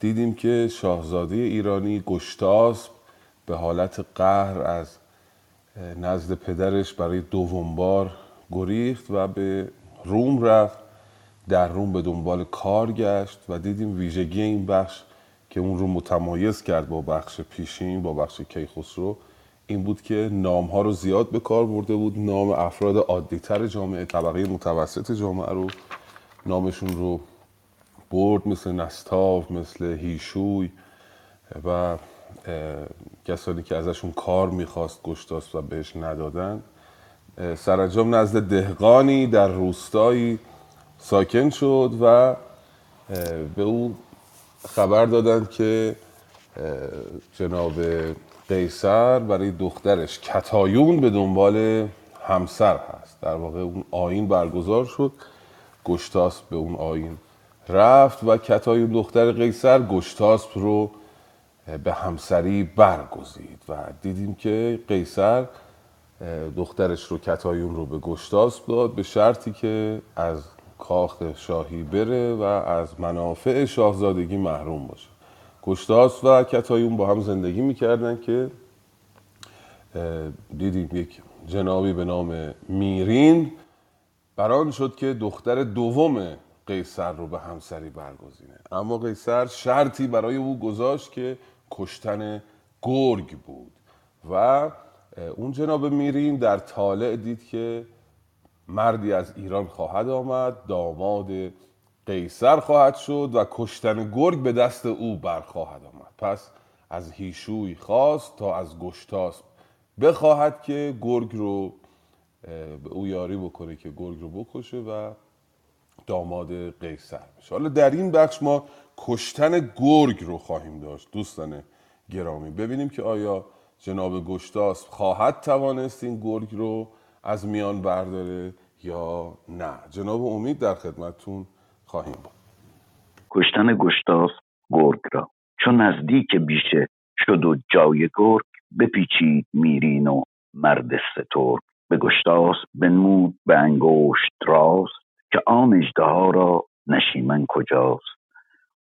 دیدیم که شاهزاده ایرانی گشتاسب به حالت قهر از نزد پدرش برای دوم بار گریخت و به روم رفت در روم به دنبال کار گشت و دیدیم ویژگی این بخش که اون رو متمایز کرد با بخش پیشین با بخش کیخسرو. این بود که نام ها رو زیاد به کار برده بود. نام افراد عادیتر جامعه طبقه متوسط جامعه رو نامشون رو برد مثل نستاف مثل هیشوی و کسانی که ازشون کار می‌خواست گشتاس و بهش ندادن. سرانجام نزد دهقانی در روستایی ساکن شد و به او خبر دادند که جناب قیصر برای دخترش کتایون به دنبال همسر هست. در واقع اون آین برگزار شد. گشتاسپ به اون آین رفت و کتایون دختر قیصر گشتاسپ رو به همسری برگزید و دیدیم که قیصر دخترش رو کتایون رو به گشتاسپ داد به شرطی که از کاخ شاهی بره و از منافع شاهزادگی محروم باشه. گشتاس و کتایون با هم زندگی می‌کردن که دیدیم یک جنابی به نام میرین بران شد که دختر دوم قیصر رو به همسری برگزینه. اما قیصر شرطی برای او گذاشت که کشتن گرگ بود. و اون جناب میرین در طالع دید که مردی از ایران خواهد آمد داماد قیصر خواهد شد و کشتن گرگ به دست او برخواهد آمد. پس از هیشوی خواست تا از گشتاس بخواهد که گرگ رو به او یاری بکنه که گرگ رو بکشه و داماد قیصر بشه حالا در این بخش ما کشتن گرگ رو خواهیم داشت دوستان گرامی. ببینیم که آیا جناب گشتاس خواهد توانست این گرگ رو از میان برداره یا نه. جناب امید در خدمتتون خواهیم بود. کشتن گشتاس گرگ را چون نزدیک بیشه شد و جای گرگ بپیچید میرین و مرد سترگ. به گشتاس بنمود به انگشت راست که آن اجده را نشیمن کجاست؟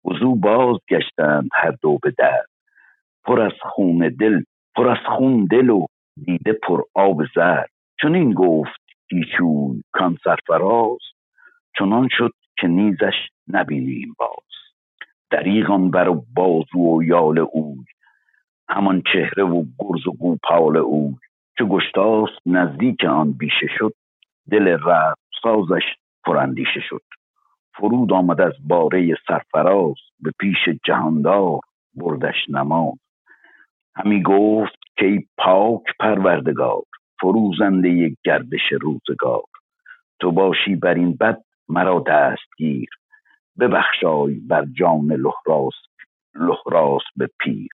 وزو باز گشتند هر دو به در. پر از خون دل پر از خون دل و دیده پر آب زر. چون این گفت گیشوی کان سرفراز چنان شد که نیزش نبینیم باز. دریغان بر بازو و یال اوی همان چهره و گرز و گوپال اوی. چه گشتاس نزدیک آن بیشه شد دل رفت سازش پراندیشه شد. فرود آمد از باره سرفراز به پیش جهاندار بردش نماز. همی گفت که ای پاک پروردگار فروزنده گردش روزگار. تو باشی بر این بد مرا دستگیر. ببخشای بر جان لحراس لحراس به پیر.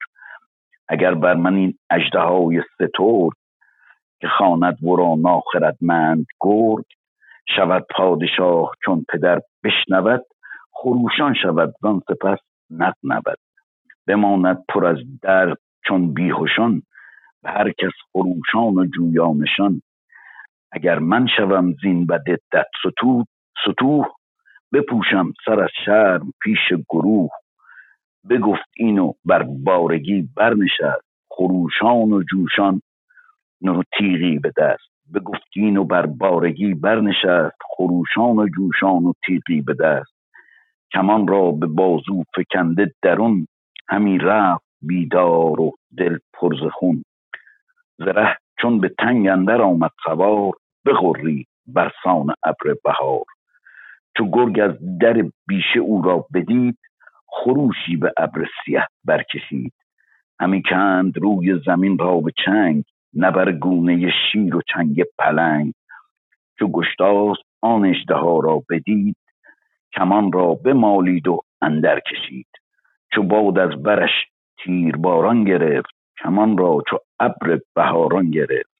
اگر بر من این اجده های که خاند ورا ناخردمند گرگ شود پادشاه چون پدر بشنود خروشان شود زان سپس نقنود بماند پر از درد چون بیهوشان به هر کس خروشان و جویانشان. اگر من شوم زین و دت ستوه بپوشم سر از شرم پیش گروه. بگفت اینو بر بارگی برنشست خروشان و جوشان نو تیغی به دست. بگفت اینو بر بارگی برنشست خروشان و جوشان و تیغی به دست. کمان را به بازو فکنده درون همی رفت بیدار و دل پرز خون. زره چون به تنگ اندر آمد سوار بخوری برسان ابر بهار. چو گرگ از در بیشه او را بدید خروشی به ابر سیه برکشید. همی کند روی زمین را به چنگ نبر گونه شیر و چنگ پلنگ. چو گشتاس آن اشتها را بدید کمان را بمالید و اندر کشید. چو باد از برش تیر باران گرفت کمان را چو ابر بهاران گرفت.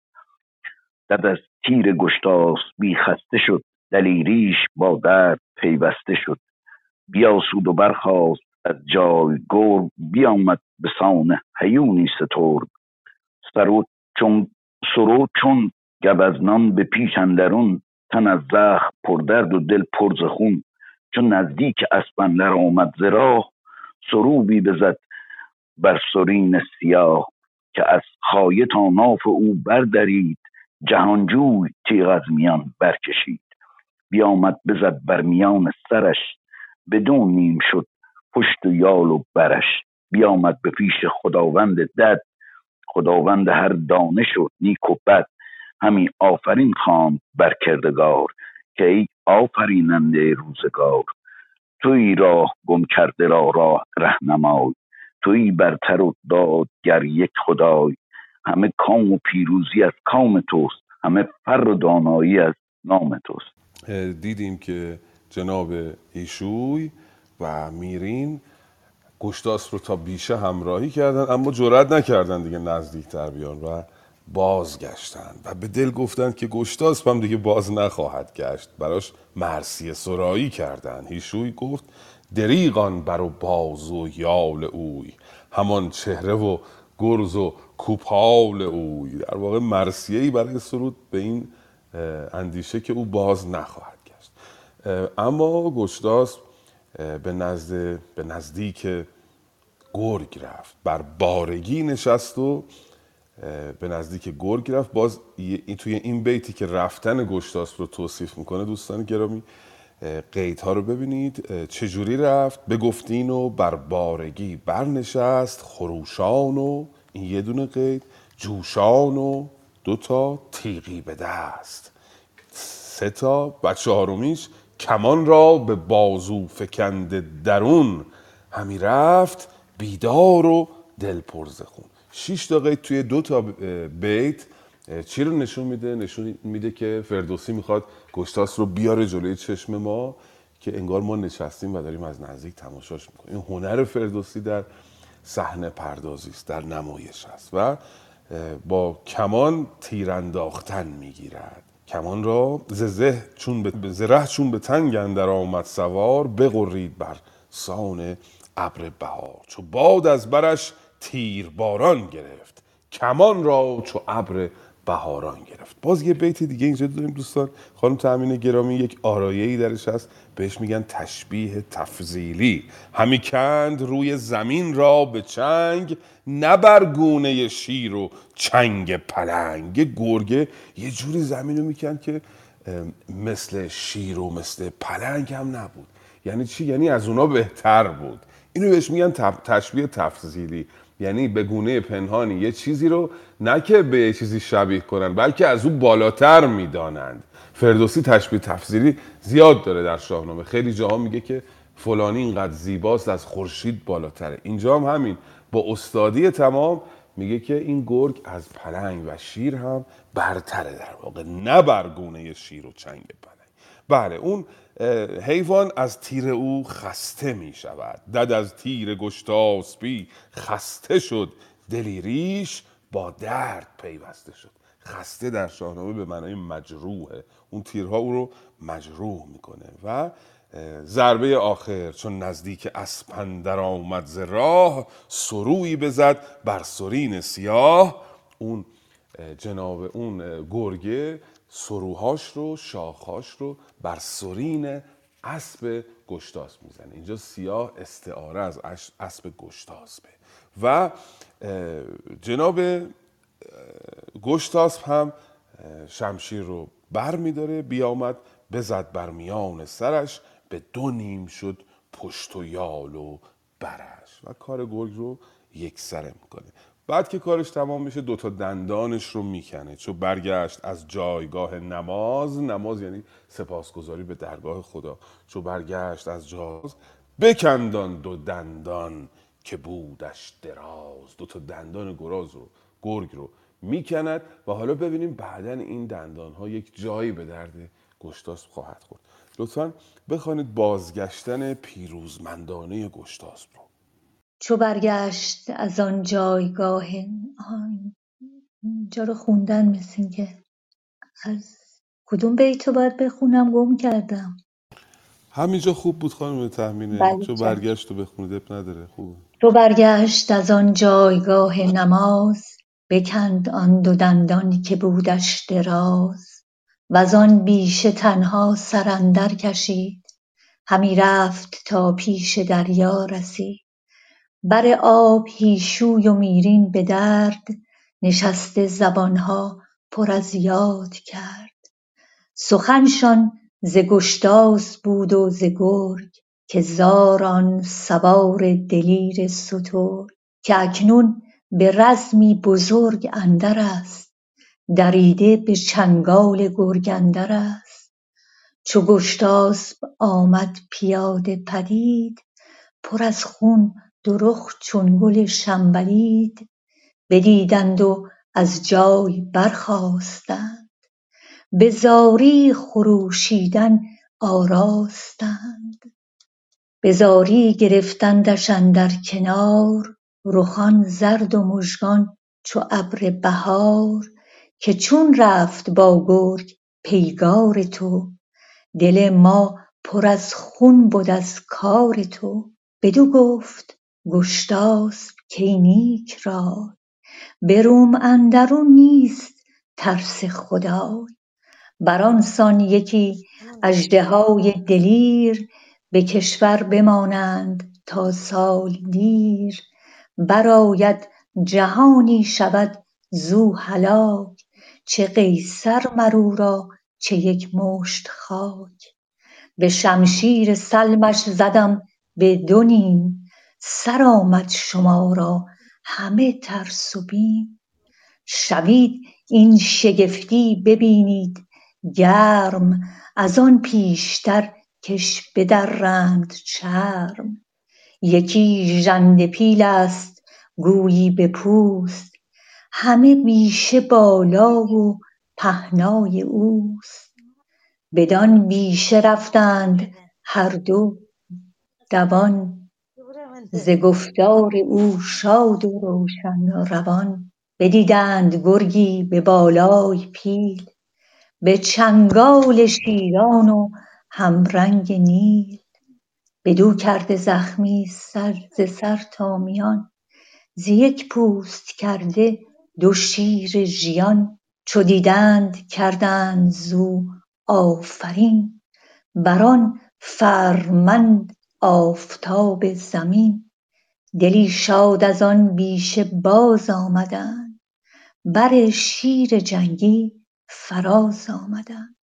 دد از تیر گشتاس بی خسته شد دلیریش با درد پیوسته شد. بیاسود و برخاست از جای گرگ بیامد به سان هیونی سترگ. سرو چون سرو چون گبزنان به پیش اندرون تن از زخم پردرد و دل پرز خون. چون نزدیک اسپندر آمد ز راه سروبی بزد بر سرین سیاه. که از خایه تا ناف او بردرید جهانجوی تیغ از میان برکشید. بیامد بزد بر میان سرش بدون نیم شد پشت و یال و برش. بیامد به پیش خداوند دد خداوند هر دانش و نیک و بد همی آفرین خواند بر کردگار که ای آفریننده روزگار. توی راه گم کرده را راه رهنمای توی برتر و دادگر یک خدای. همه کام و پیروزی از کام توست همه فر و دانایی از نام توست. دیدیم که جناب ایشوی و میرین گشتاس رو تا بیشه همراهی کردن اما جرأت نکردن دیگه نزدیک تر بیان و بازگشتن. و به دل گفتند که گشتاس هم دیگه باز نخواهد گشت. براش مرسی سرایی کردن. هیشوی گفت دریغان بر و باز و یال اوی. همان چهره و گرز و کوپال اوی. در واقع مرسیه ای برای سرود به این اندیشه که او باز نخواهد گشت. اما گشتاس به نزد به نزدیک گرگ رفت. بر بارگی نشست و به نزدیک گرگ رفت. باز توی این بیتی که رفتن گشتاس رو توصیف می‌کنه دوستان گرامی قیدها رو ببینید چجوری رفت؟ به گفتین و بر بارگی برنشست خروشان و این یه دونه قید جوشان و دوتا تیغی به دست. سه تا و چهارمیش کمان را به بازو فکند درون. همی رفت بیدار و دل پرز خون. شیش قید توی دو تا بیت چی رو نشون میده؟ نشون میده که فردوسی می‌خواد گشتاس رو بیاره جلوی چشم ما که انگار ما نشستیم و داریم از نزدیک تماشاش می‌کنیم. این هنر فردوسی در صحنه پردازی است در نمایش است و با کمان تیرانداختن می‌گیرد. کمان را زه چون به زره چون به تنگ اندر آمد سوار بغرید بر سان ابر بهار. چو باد از برش تیر باران گرفت کمان را چو ابر بهاران گرفت. باز یه بیت دیگه اینجا داریم دوستان. خانم تامین گرامی یک ای درش هست. بهش میگن تشبیه تفضیلی. همی کند روی زمین را به چنگ نبرگونه شیر و چنگ پلنگ. گرگه یه جوری زمین رو می‌کند که مثل شیر و مثل پلنگ هم نبود. یعنی چی؟ یعنی از اونا بهتر بود. اینو بهش میگن تشبیه تفضیلی. یعنی به گونه پنهانی. یه چیزی رو نه که به یه چیزی شبیه کنن بلکه از او بالاتر می‌دانند. فردوسی تشبیه تفسیری زیاد داره در شاهنامه. خیلی جاها میگه که فلانی اینقدر زیباست از خورشید بالاتره. اینجا هم همین. با استادی تمام میگه که این گرگ از پلنگ و شیر هم برتره در واقع. نه برگونه شیر و چنگ پلنگ. بله اون حیوان از تیر او خسته می شود. دد از تیر گشتاسبی خسته شد. دلی ریش با درد پیوسته شد. خسته در شاهنامه به معنای مجروحه. اون تیرها او رو مجروح می‌کنه و ضربه آخر چون نزدیک اسپندر آمد ز راه سروی بزد بر سرین سیاه. اون جناب اون گرگه سروهاش رو شاخهاش رو بر سرین اسب گشتاس می‌زنه. اینجا سیاه استعاره از اسب گشتاسبه. و جناب گشتاسب هم شمشیر رو بر میداره. بیامد بزد بر میان سرش به دو نیم شد پشت و یال و برش. و کار گرگ رو یک سره می‌کنه. بعد که کارش تمام میشه دوتا دندانش رو می‌کنه. چون برگشت از جایگاه نماز نماز یعنی سپاسگزاری به درگاه خدا. چون برگشت از جاز بکندان دو دندان که بودش دراز. دوتا دندان گراز رو گرگ رو می‌کند و حالا ببینیم بعدا این دندان ها یک جایی به درد گشتاس خواهد خورد. لطفا بخوانید بازگشتن پیروزمندانه گشتاس رو. چو برگشت از آن جایگاه اینجا رو خوندن مثل که از کدوم بیتو باید بخونم؟ گم کردم. همینجا خوب بود خانم تحمینه. بله چو برگشت و بخونید اب نداره. خوب. تو برگشت از آن جایگاه نماز بکند آن دو دندان که بودش دراز. وزان بیشه تنها سر اندر کشید. همی رفت تا پیش دریا رسید. بر آب هیشوی و میرین به درد نشسته زبانها پر از یاد کرد. سخنشان ز گشتاس بود و ز گرگ که زار آن سوار دلیر سترگ که اکنون به رزمی بزرگ اندرست دریده به چنگال گرگ اندرست چو گشتاسپ آمد پیاده پدید پر از خون دو رخ چون گل شنبلید بدیدند و از جای برخاستند. به زاری خروشیدن آراستند. به زاری گرفتندش اندر کنار رخان زرد و مژگان چو ابر بهار که چون رفت با گرگ پیگار تو. دل ما پر از خون بد از کار تو. بدو گفت گشتاسپ کای نیک رای به روم اندرون نیست ترس خدای. برانسان یکی اژدهای دلیر به کشور بمانند تا سال دیر. برآید جهانی شود زو هلاک چه قیصر مر او را چه یک مشت خاک. به شمشیر سلمش زدم به دو نیم سر آمد شما را همه ترس و بیم. شوید این شگفتی ببینید گرم از آن پیشتر کش بدرند چرم. یکی ژنده پیلست گویی به پوست. همه بیشه بالا و پهنای اوست. بدان بیشه رفتند هر دو دوان. ز گفتار او شاد و روشن روان بدیدند گرگی به بالای پیل به چنگال شیران و همرنگ نیل. بدو کرده زخمی سر ز سر تا میان ز یک پوست کرده دو شیر ژیان. چو دیدند کردند زو آفرین بران فرمند آفتاب زمین. دلی شاد از آن بیشه باز آمدند. بر شیر جنگی فراز آمدند.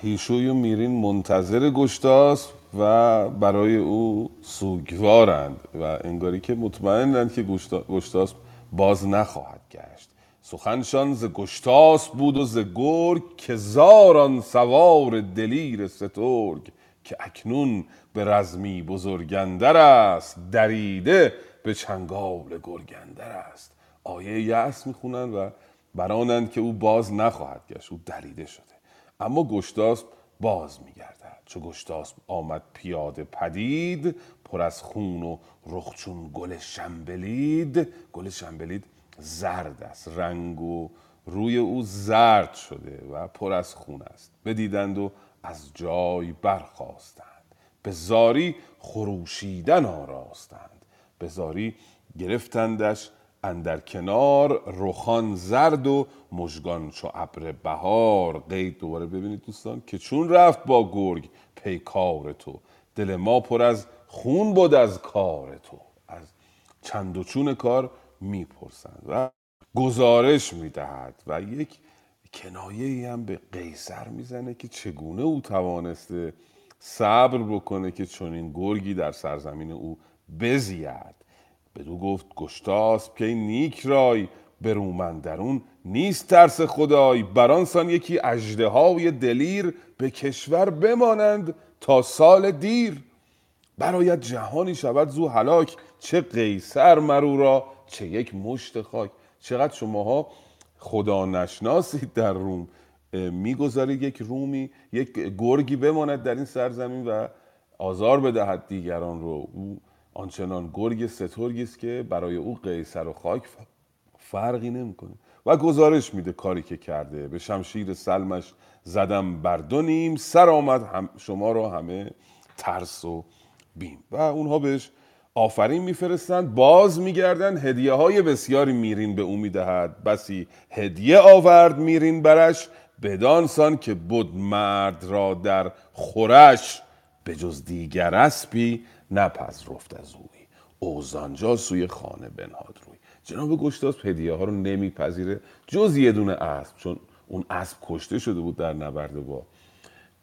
هیشوی و میرین منتظر گشتاسپ و برای او سوگوارند و انگاری که مطمئنند که گشتاسپ باز نخواهد گشت. سخنشان ز گشتاسپ بود و ز گرگ که زار آن سوار دلیر سترگ که اکنون به رزمی بزرگ اندرست دریده به چنگال گرگ اندرست آیه یأس می‌خونند و برانند که او باز نخواهد گشت او دریده شده. اما گشتاسپ باز میگردد. چو گشتاسپ آمد پیاده پدید پر از خون و رخ چون گل شنبلید گل شنبلید زرد است. رنگ و روی او زرد شده و پر از خون است. بدیدند و از جای برخاستند. به زاری خروشیدن آراستند. به زاری گرفتندش اندر کنار رخان زرد و مژگان چو ابر بهار. قید دوباره ببینید دوستان که چون رفت با گرگ پیکار تو. دل ما پر از خون بود از کار تو. از چند و چون کار می‌پرسند و گزارش می‌دهد و یک کنایه ای هم به قیصر می‌زنه که چگونه او توانسته صبر بکنه که چنین گرگی در سرزمین او بزید. بدو گفت گشتاسپ که نیک رای رومندرون نیست ترس خدای برانسان یکی اژدهای دلیر به کشور بمانند تا سال دیر. برآید جهانی شود زو هلاک چه قیصر مرو را چه یک مشت خاک. چقدر شماها خدا نشناسید در روم. می‌گذارید یک رومی یک گرگی بماند در این سرزمین و آزار بدهد دیگران رو او آنچنان گرگ سترگی است که برای او قیصر و خاک فرقی نمی‌کنه. و گزارش میده کاری که کرده. به شمشیر سلمش زدم بر دو نیم سر آمد هم شما را همه ترس و بیم. و اونها بهش آفرین میفرستند. باز میگردند. هدیه های بسیاری میرین به او می‌دهد. بسی هدیه آورد میرین برش. بدانسان که بود مرد را در خورش به جز دیگر اسبی نپذرفت از اوی اوزانجا سوی خانه بنهاد روی. جناب گشتاس هدیه ها رو نمیپذیره. جز یه دونه اسب چون اون اسب کشته شده بود در نبرد با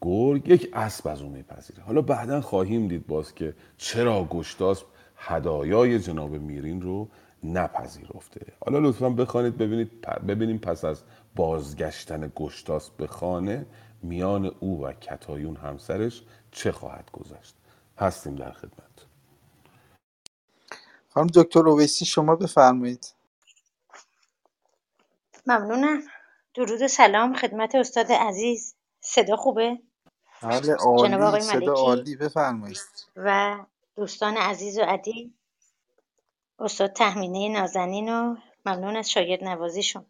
گرگ یک اسب از اون میپذیره. حالا بعدا خواهیم دید باز که چرا گشتاس هدایای جناب میرین رو نپذیرفته. حالا لطفا بخوانید ببینید ببینیم پس از بازگشتن گشتاس به خانه میان او و کتایون همسرش چه خواهد گذشت؟ هستیم در خدمت. خانم دکتر اویسی شما بفرمایید. ممنونم. درود و سلام خدمت استاد عزیز. صدا خوبه؟ بله جناب عالی. آقای صدا ملکی. عالی. بفرمایید. و دوستان عزیز و عدی استاد تهمینه نازنین و ممنون از شاگرد نوازیشون.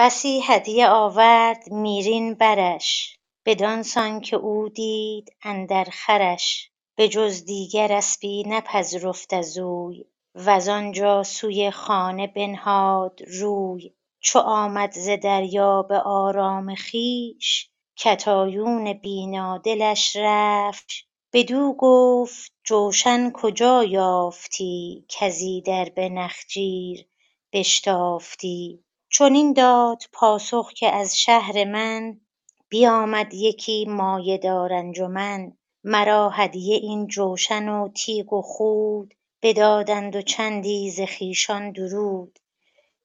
بسی هدیه آورد میرین برش بدان سان که او دید اندر خرش. بجز دیگر اسبی نپذرفت از اوی وز آنجا سوی خانه بنهاد روی. چو آمد ز دریا به آرام خویش کتایون بینا دلش رفت. بدو گفت جوشن کجا یافتی کز به نخجیر بشتافتی. چنین داد پاسخ که از شهر من بیامد یکی مایه دار انجمن. مرا هدیه این جوشن و تیغ و خود بدادند و چندی ز خویشان درود.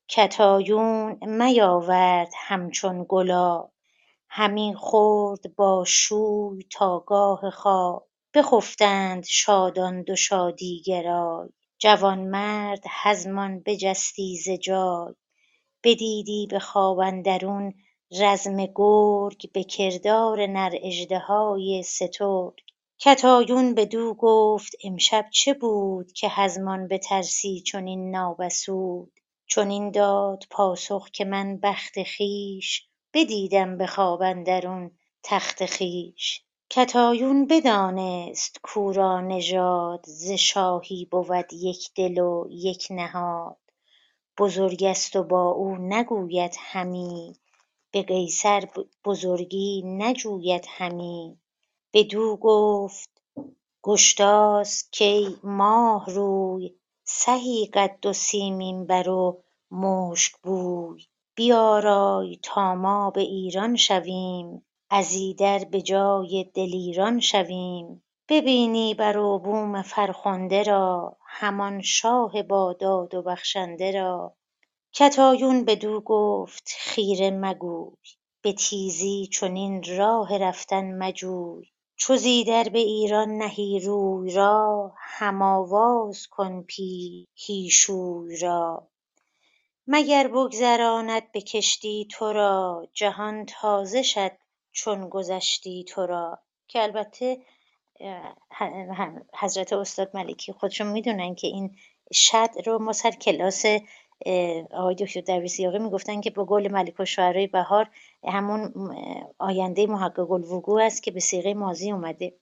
کتایون میاورد همچون گلاب همی خورد با شوی تا گاه خواب. بخفتند شادان دو شادی گرای. جوانمرد هزمان بجستی ز جای. بدیدی به خواب اندرون رزم گرگ به کردار نر اژدهای سترگ؟ کتایون بدو گفت امشب چه بود که هزمان بترسی چنین نابسود؟ چنین داد پاسخ که من بخت خویش بدیدم به خواب اندرون تخت خویش. کتایون بدانست کاو را نژاد ز شاهی بود یک دل و یک نهاد. بزرگ است و با او نگوید همی. به قیصر بزرگی نجوید همی. بدو گفت گشتاس کای ماه روی سهی قد و سیمین بر و مشک بوی. بیارای تا ما به ایران شویم از ایدر به جای دلیران شویم. ببینی بر و بوم فرخنده را همان شاه با داد و بخشنده را. کتایون بدو گفت خیره مگوی به تیزی چنین راه رفتن مجوی. چو ز ایدر به ایران نهی روی را هم آواز کن پیل شوی را. مگر بگذراند به کشتی تو را جهان تازه شد چون گذشتی تو را. که البته حضرت استاد ملکی خودشون می‌دونن که این شد رو ما سر کلاس آقای دکتر درویش سیاقی می‌گفتن که با گل ملک و شعرهای بهار همون آینده محقق الوقوع است که به سیغه ماضی اومده.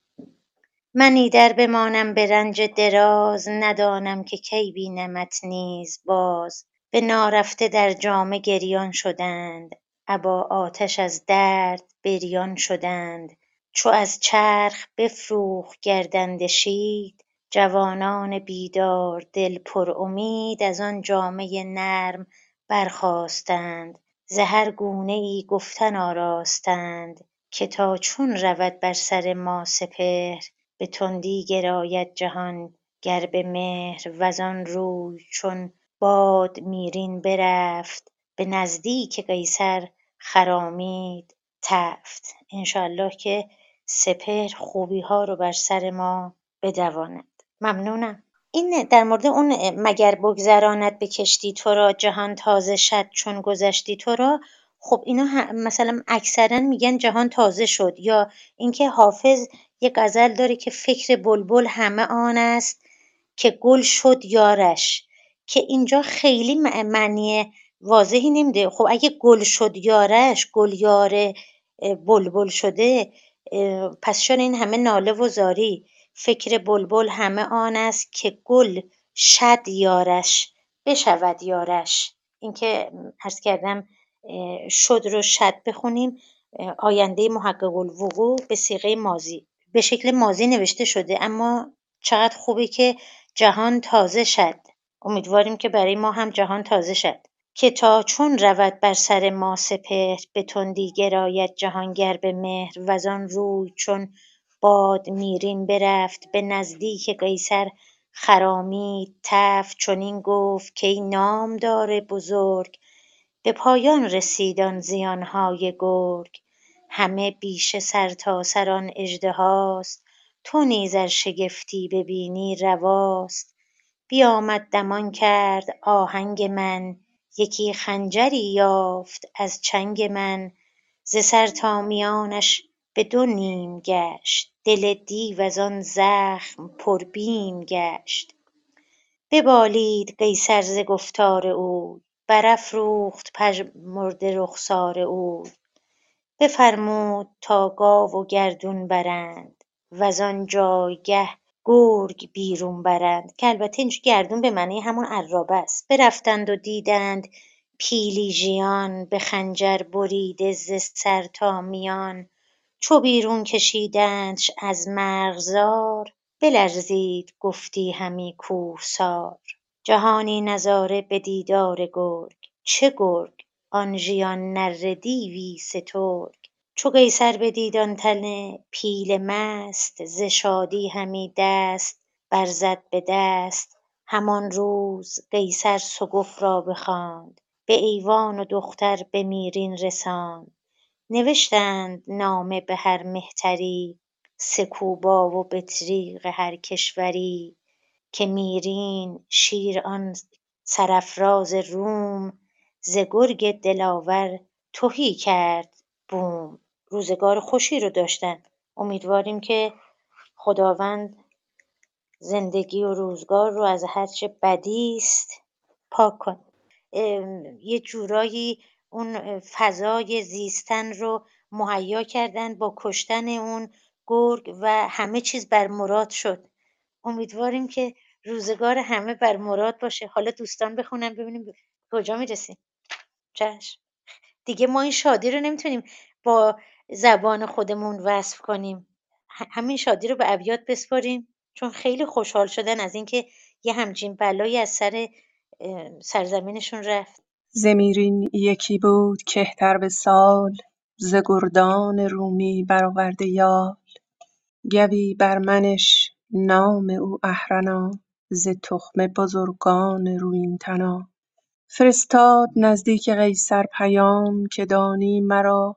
من ایدر بمانم به رنج دراز ندانم که کی بینمت نیز باز. به نارفته در جامه گریان شدند ابا آتش از درد بریان شدند. چو از چرخ بفروخت گردنده شید جوانان بیدار دل پرامید از آن جامه نرم برخاستند. ز هر گونه ای گفتن آراستند که تا چون رود بر سر ما سپهر به تندی گراید جهان گر به مهر. وزان روی چون باد میرین برفت به نزدیک قیصر خرامید تفت. انشاالله که سپهر خوبی ها رو بر سر ما بدواند. ممنونم. این در مورد اون مگر بگذراند به کشتی تو را جهان تازه شد چون گذشتی تو را؟ خب اینا مثلا اکثرا میگن جهان تازه شد یا اینکه حافظ یه غزل داره که فکر بلبل همه آن است که گل شد یارش که اینجا خیلی معنی واضحی نمیده. خب اگه گل شد یارش گل یار بلبل شده پس چرا این همه ناله و زاری فکر بلبل همه آن است که گل شد یارش بشود یارش. اینکه عرض کردم شد رو شد بخونیم آینده محقق الوقوع به سیغه مازی به شکل مازی نوشته شده اما چقدر خوبه که جهان تازه شد. امیدواریم که برای ما هم جهان تازه شد. که تا چون رود بر سر ما سپهر به تندی گراید جهانگر به مهر وزان روی چون باد میرین برفت به نزدیک قیصر خرامید تفت چنین گفت کای نامدار بزرگ به پایان رسید آن زیانهای گرگ. همه بیشه سرتاسر آن اژدهاست تو نیز ار شگفتی ببینی رواست. بیامد دمان کرد آهنگ من یکی خنجری یافت از چنگ من ز سر تا میانش به دو نیم گشت دل دیو از آن زخم پر بیم گشت. ببالید قیصر ز گفتار اوی برافروخت پژمرده رخسار اوی. بفرمود تا گاو و گردون برند وزان جایگه گرگ بیرون برند که البته اینجا گردون به معنی همون عرابه است. برفتند و دیدند پیلی ژیان به خنجر بریده ز سر تا میان. چو بیرون کشیدندش از مرغزار بلرزید گفتی همی کوهسار. جهانی نظاره به دیدار گرگ چه گرگ؟ آن ژیان نره دیوی سترگ. چو قیصر بدید آن تن پیل مست ز شادی همی دست برزد به دست. همان روز قیصر سگف را بخواند به ایوان و دختر به میرین رساند. نوشتند نامه به هر مهتری سکوبا و بطریق هر کشوری که میرین شیر آن سرافراز روم. ز گرگ دلاور تهی کرد بوم روزگار خوشی رو داشتن. امیدواریم که خداوند زندگی و روزگار رو از هرچه بدی است پاک کنه یه جورایی اون فضای زیستن رو مهیا کردن با کشتن اون گرگ و همه چیز بر مراد شد. امیدواریم که روزگار همه بر مراد باشه. حالا دوستان بخونم ببینیم کجا می‌رسیم. چشم. دیگه ما این شادی رو نمی‌تونیم با زبان خودمون وصف کنیم. همین شادی رو به ابیات بسپاریم. چون خیلی خوشحال شدن از اینکه یه همچین بلایی از سر سرزمینشون رفت. ز میرین یکی بود کهتر به سال ز گردان رومی برآورده یال. گوی بر منش نام او اهرنا ز تخم بزرگان رویین تنا. فرستاد نزدیک قیصر پیام که دانی مرا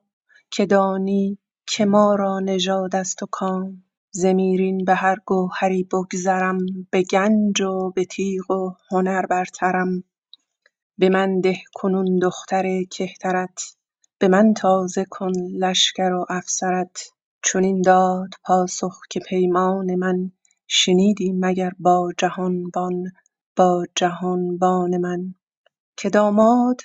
که دانی که ما را نژاد است و کام. ز میرین به هر گوهری بگذرم به گنج و به تیغ و هنر برترم. به من ده کنون دختر کهترت به من تازه کن لشکر و افسرت. چنین داد پاسخ که پیمان من شنیدی مگر با جهانبان با جهانبان من. که داماد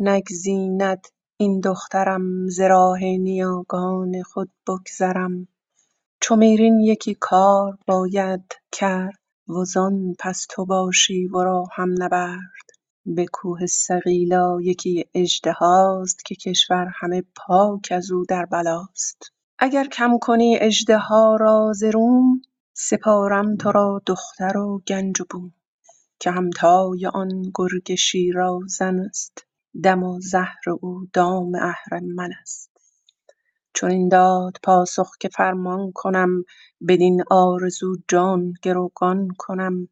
نگزیند این دخترم ز راه نیاگان خود بگذرم. چو میرین یکی کار باید کرد وزان پس تو باشی ورا هم نبرد. به کوه صقیلا یکی اژدهاست که کشور همه پاک ازو در بلاست. اگر کم کنی اژدها را ز روم سپارم ترا دختر و گنج و بوم. که همتای آن گرگ شیرازن است دم و زهر او دام اهرمن است. چنین داد پاسخ که فرمان کنم بدین آرزو جان گروگان کنم.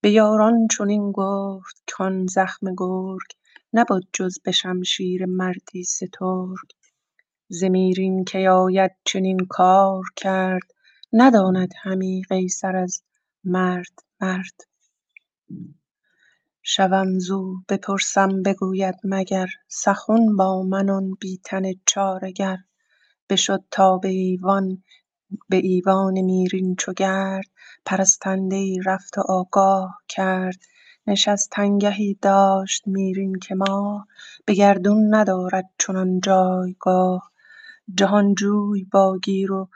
به یاران چنین گفت کان زخم گرگ نبد جز به شمشیر مردی سترگ. ز میرین کی آید چنین کار کرد نداند همی قیصر از مرد مرد. شوم زو بپرسم بگوید مگر سخن با من آن بی تن چاره گر بشد تا به ایوان میرین چو گرد پرستنده ای رفت و آگاه کرد. نشستنگهی داشت میرین که ماه به گردون ندارد چنان جایگاه. جهانجوی با گیر و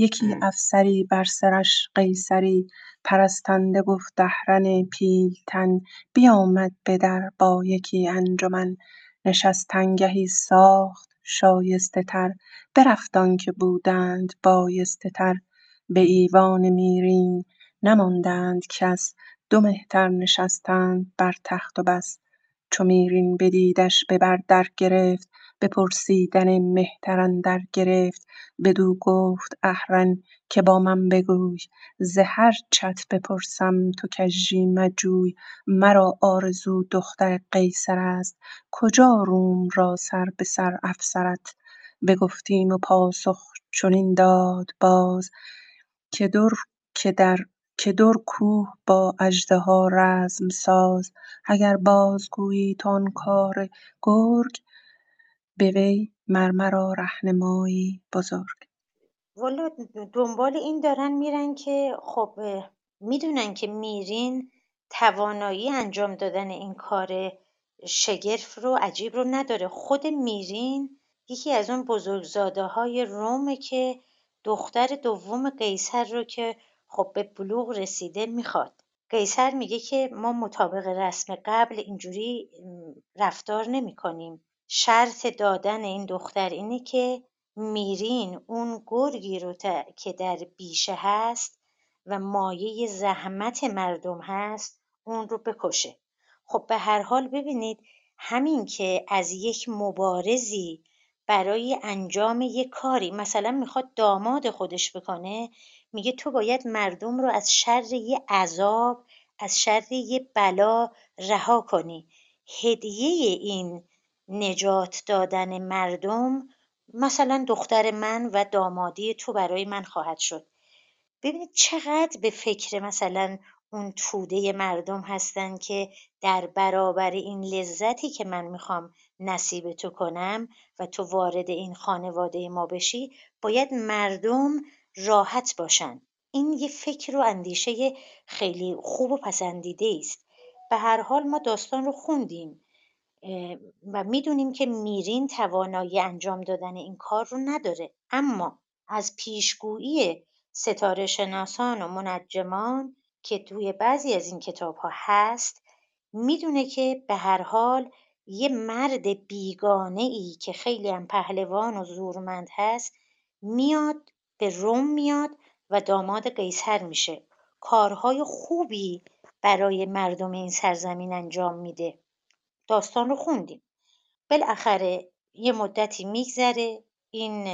یکی افسری بر سرش قیصری پرستنده گفت اهرن پیلتن بیامد به در با یکی انجمن. نشستنگهی ساخت شایسته تر برفت آنکه بودند بایسته تر. به ایوان میرین نماندند کس دو مهتر نشستند بر تخت و بس. چو میرین بدیدش به بر درگرفت به پرسیدن مهتر اندر گرفت. بدو گفت اهرن که با من بگوی. ز هر چت بپرسم تو کژی مجوی. مرا آرزو دختر قیصر است. کجا روم را سر به سر افسرد بگفتیم و پاسخ چنین داد باز که در که در کوه با اژدها رزم ساز. اگر بازگویی تو آن کار گرگ به وی مر مرا رهنمایی بزرگ. والا دنبال این دارن میرن که خب می‌دونن که میرین توانایی انجام دادن این کار شگرف رو عجیب رو نداره. خود میرین یکی از اون بزرگزاده های رومه که دختر دوم قیصر رو که خب به بلوغ رسیده می‌خواد. قیصر میگه که ما مطابق رسم قبل اینجوری رفتار نمی کنیم شرط دادن این دختر اینه که میرین اون گرگی رو که در بیشه هست و مایه زحمت مردم هست اون رو بکشه. خب به هر حال ببینید همین که از یک مبارزی برای انجام یک کاری مثلا می‌خواد داماد خودش بکنه میگه تو باید مردم رو از شر یه عذاب از شر یه بلا رها کنی. هدیه این نجات دادن مردم مثلا دختر من و دامادی تو برای من خواهد شد. ببینید چقدر به فکر مثلا اون توده مردم هستن که در برابر این لذتی که من می‌خوام نصیب تو کنم و تو وارد این خانواده ما بشی باید مردم راحت باشن. این یه فکر و اندیشه خیلی خوب و پسندیده است. به هر حال ما داستان رو خوندیم. و می‌دونیم که میرین توانایی انجام دادن این کار رو نداره. اما از پیشگویی ستاره شناسان و منجمان که توی بعضی از این کتاب ها هست می‌دونه که به هر حال یه مرد بیگانه ای که خیلی هم پهلوان و زورمند هست میاد به روم میاد و داماد قیصر میشه. کارهای خوبی برای مردم این سرزمین انجام میده. داستان رو خوندیم. بالاخره یه مدتی میگذره این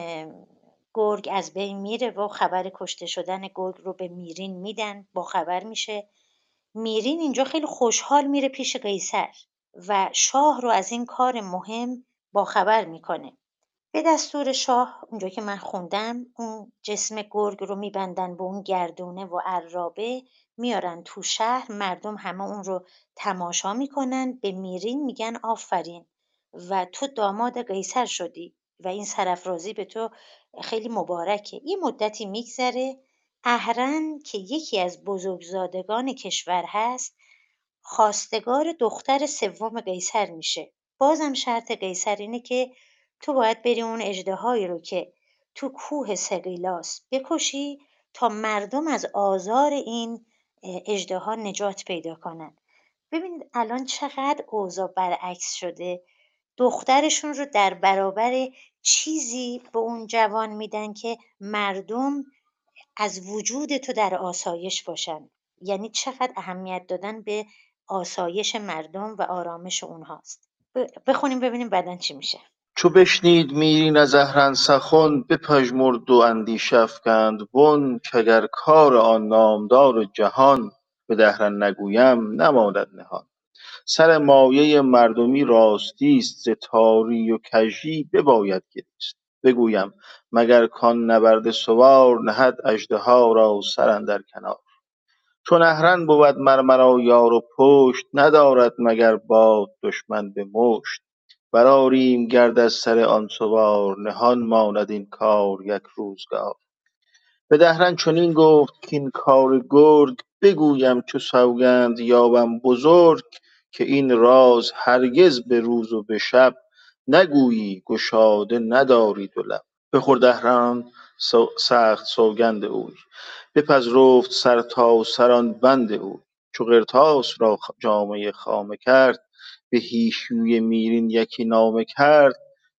گرگ از بین میره و خبر کشته شدن گرگ رو به میرین میدن با خبر میشه. میرین اینجا خیلی خوشحال میره پیش قیصر و شاه رو از این کار مهم با خبر می‌کنه. به دستور شاه اونجا که من خوندم اون جسم گرگ رو میبندن به اون گردونه و عرابه میارن تو شهر مردم همه اون رو تماشا می‌کنن به میرین میگن آفرین. و تو داماد قیصر شدی و این سرفرازی به تو خیلی مبارکه. یه مدتی میگذره اهرن که یکی از بزرگزادگان کشور هست خواستگار دختر سوم قیصر میشه. بازم شرط قیصر اینه که تو باید بری اون اژدهایی رو که تو کوه سقیلاس بکشی تا مردم از آزار این اژدها نجات پیدا کنن. ببینید الان چقدر اوضاع برعکس شده. دخترشون رو در برابر چیزی به اون جوان میدن که مردم از وجود تو در آسایش باشن. یعنی چقدر اهمیت دادن به آسایش مردم و آرامش اونهاست. بخونیم ببینیم بعدا چی میشه. چو بشنید اهرن سخن بپژمرد و اندیشه افکند بن کاگر کار آن نامدار جهان به دهرن نگویم نماند نهان. سر مایه مردمی راستی است ز تاری و کژی بباید گریست. بگویم مگر کان نبرده سوار نهد اژدها را سر اندر کنار. چون اهرن بود مر مرا یار و پشت ندارد مگر باد دشمن به مشت برآریم گرد از سر آن سوار نهان ماند این کار یک روزگار. به دهرن چنین گفت کاین کار گرگ بگویم چو سوگند یابم بزرگ که این راز هرگز به روز و به شب نگویی گشاده نداری دو لب. بخورد دهران سخت سوگند اوی بپذرفت سرتاسر آن بند اوی. چو قرطاس را جامه خامه کرد به هیشوی میرین یکی نامه کرد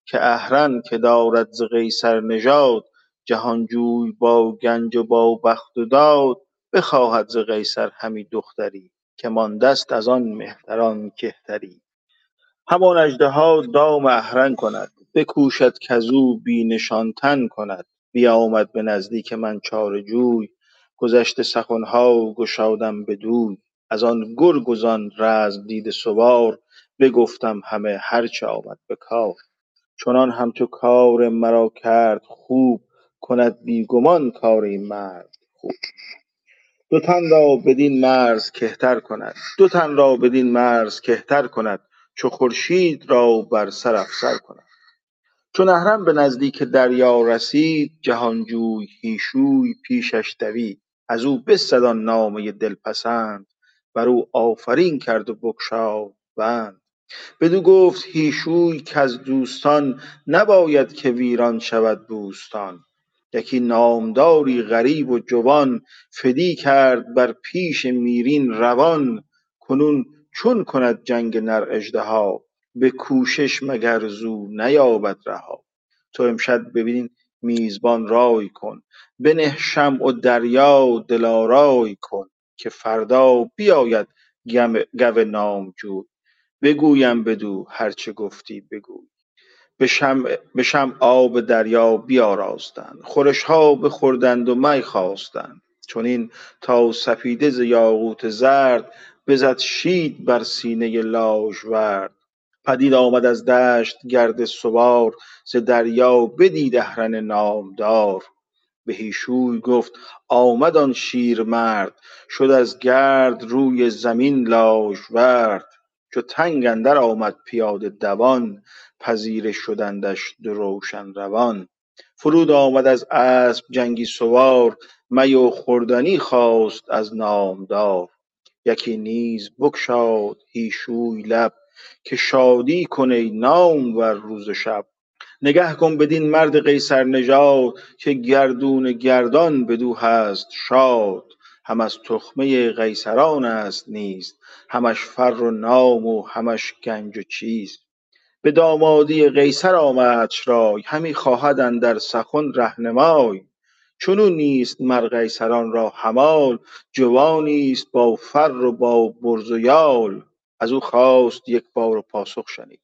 که اهرن که دارد ز قیصر نژاد جهانجوی با گنج و با بخت و داد بخواهد ز قیصر همی دختری که ماندست از آن مهتران کهتری. همان اژدها دام اهرن کند بکوشد کزو بی نشان تن کند. بیامد به نزدیک من چاره جوی گذشته سخنها گشادم بدوی از آن گرگ و زان رزم دیده سوار بگفتم همه هرچه آمد به کار. چنان همچو کار مرا کرد خوب کند بی گمان کار این مرد خوب. دو تن را بدین مرز کهتر کند دو تن را بدین مرز کهتر کند چو خورشید را بر سر افسر کند. چون اهرم به نزدیک دریا رسید جهانجوی هیشوی پیشش دوید. از او بستد آن نامه دلپسند بر او آفرین کرد و بگشاد بند بدو گفت هیشوی کز دوستان نباید که ویران شود بوستان. یکی نامداری غریب و جوان فدی کرد بر پیش میرین روان کنون چون کند جنگ نر اژدها به کوشش مگر زو نیابد رها. تو امشب بدین میزبان رای کن بنه شمع و دریا دلارای کن. که فردا بیاید گو نامجوی بگویم بدو هرچه گفتی بگوی به شمع آب دریا بیاراستند. خورش ها بخوردند و می خواستند. چنین تا سپیده ز یاقوت زرد بزد شید بر سینه لاژورد پدید آمد از دشت گرد سوار ز دریا بدید اهرن نامدار. به هیشوی گفت آمد آن شیرمرد شد از گرد روی زمین لاژورد چو تنگ اندر آمد پیاده دوان پذیره شدندش دو روشن روان. فرود آمد از اسپ جنگی سوار می و خوردنی خواست از نامدار. یکی نیز بگشاد هیشوی لب که شادی کن ای نامور روز شب. نگه کن بدین مرد قیصر نژاد که گردون گردان بدو هست شاد. هم از تخمه قیصران است نیز همش فر و نام و همش گنج و چیز. به دامادی قیصر آمدش رای همی خواهد اندر سخن رهنمای. چنون نیست مر قیصران را همال جوانیست با فر و با برز و یال. از او خواست یک باره پاسخ شنید.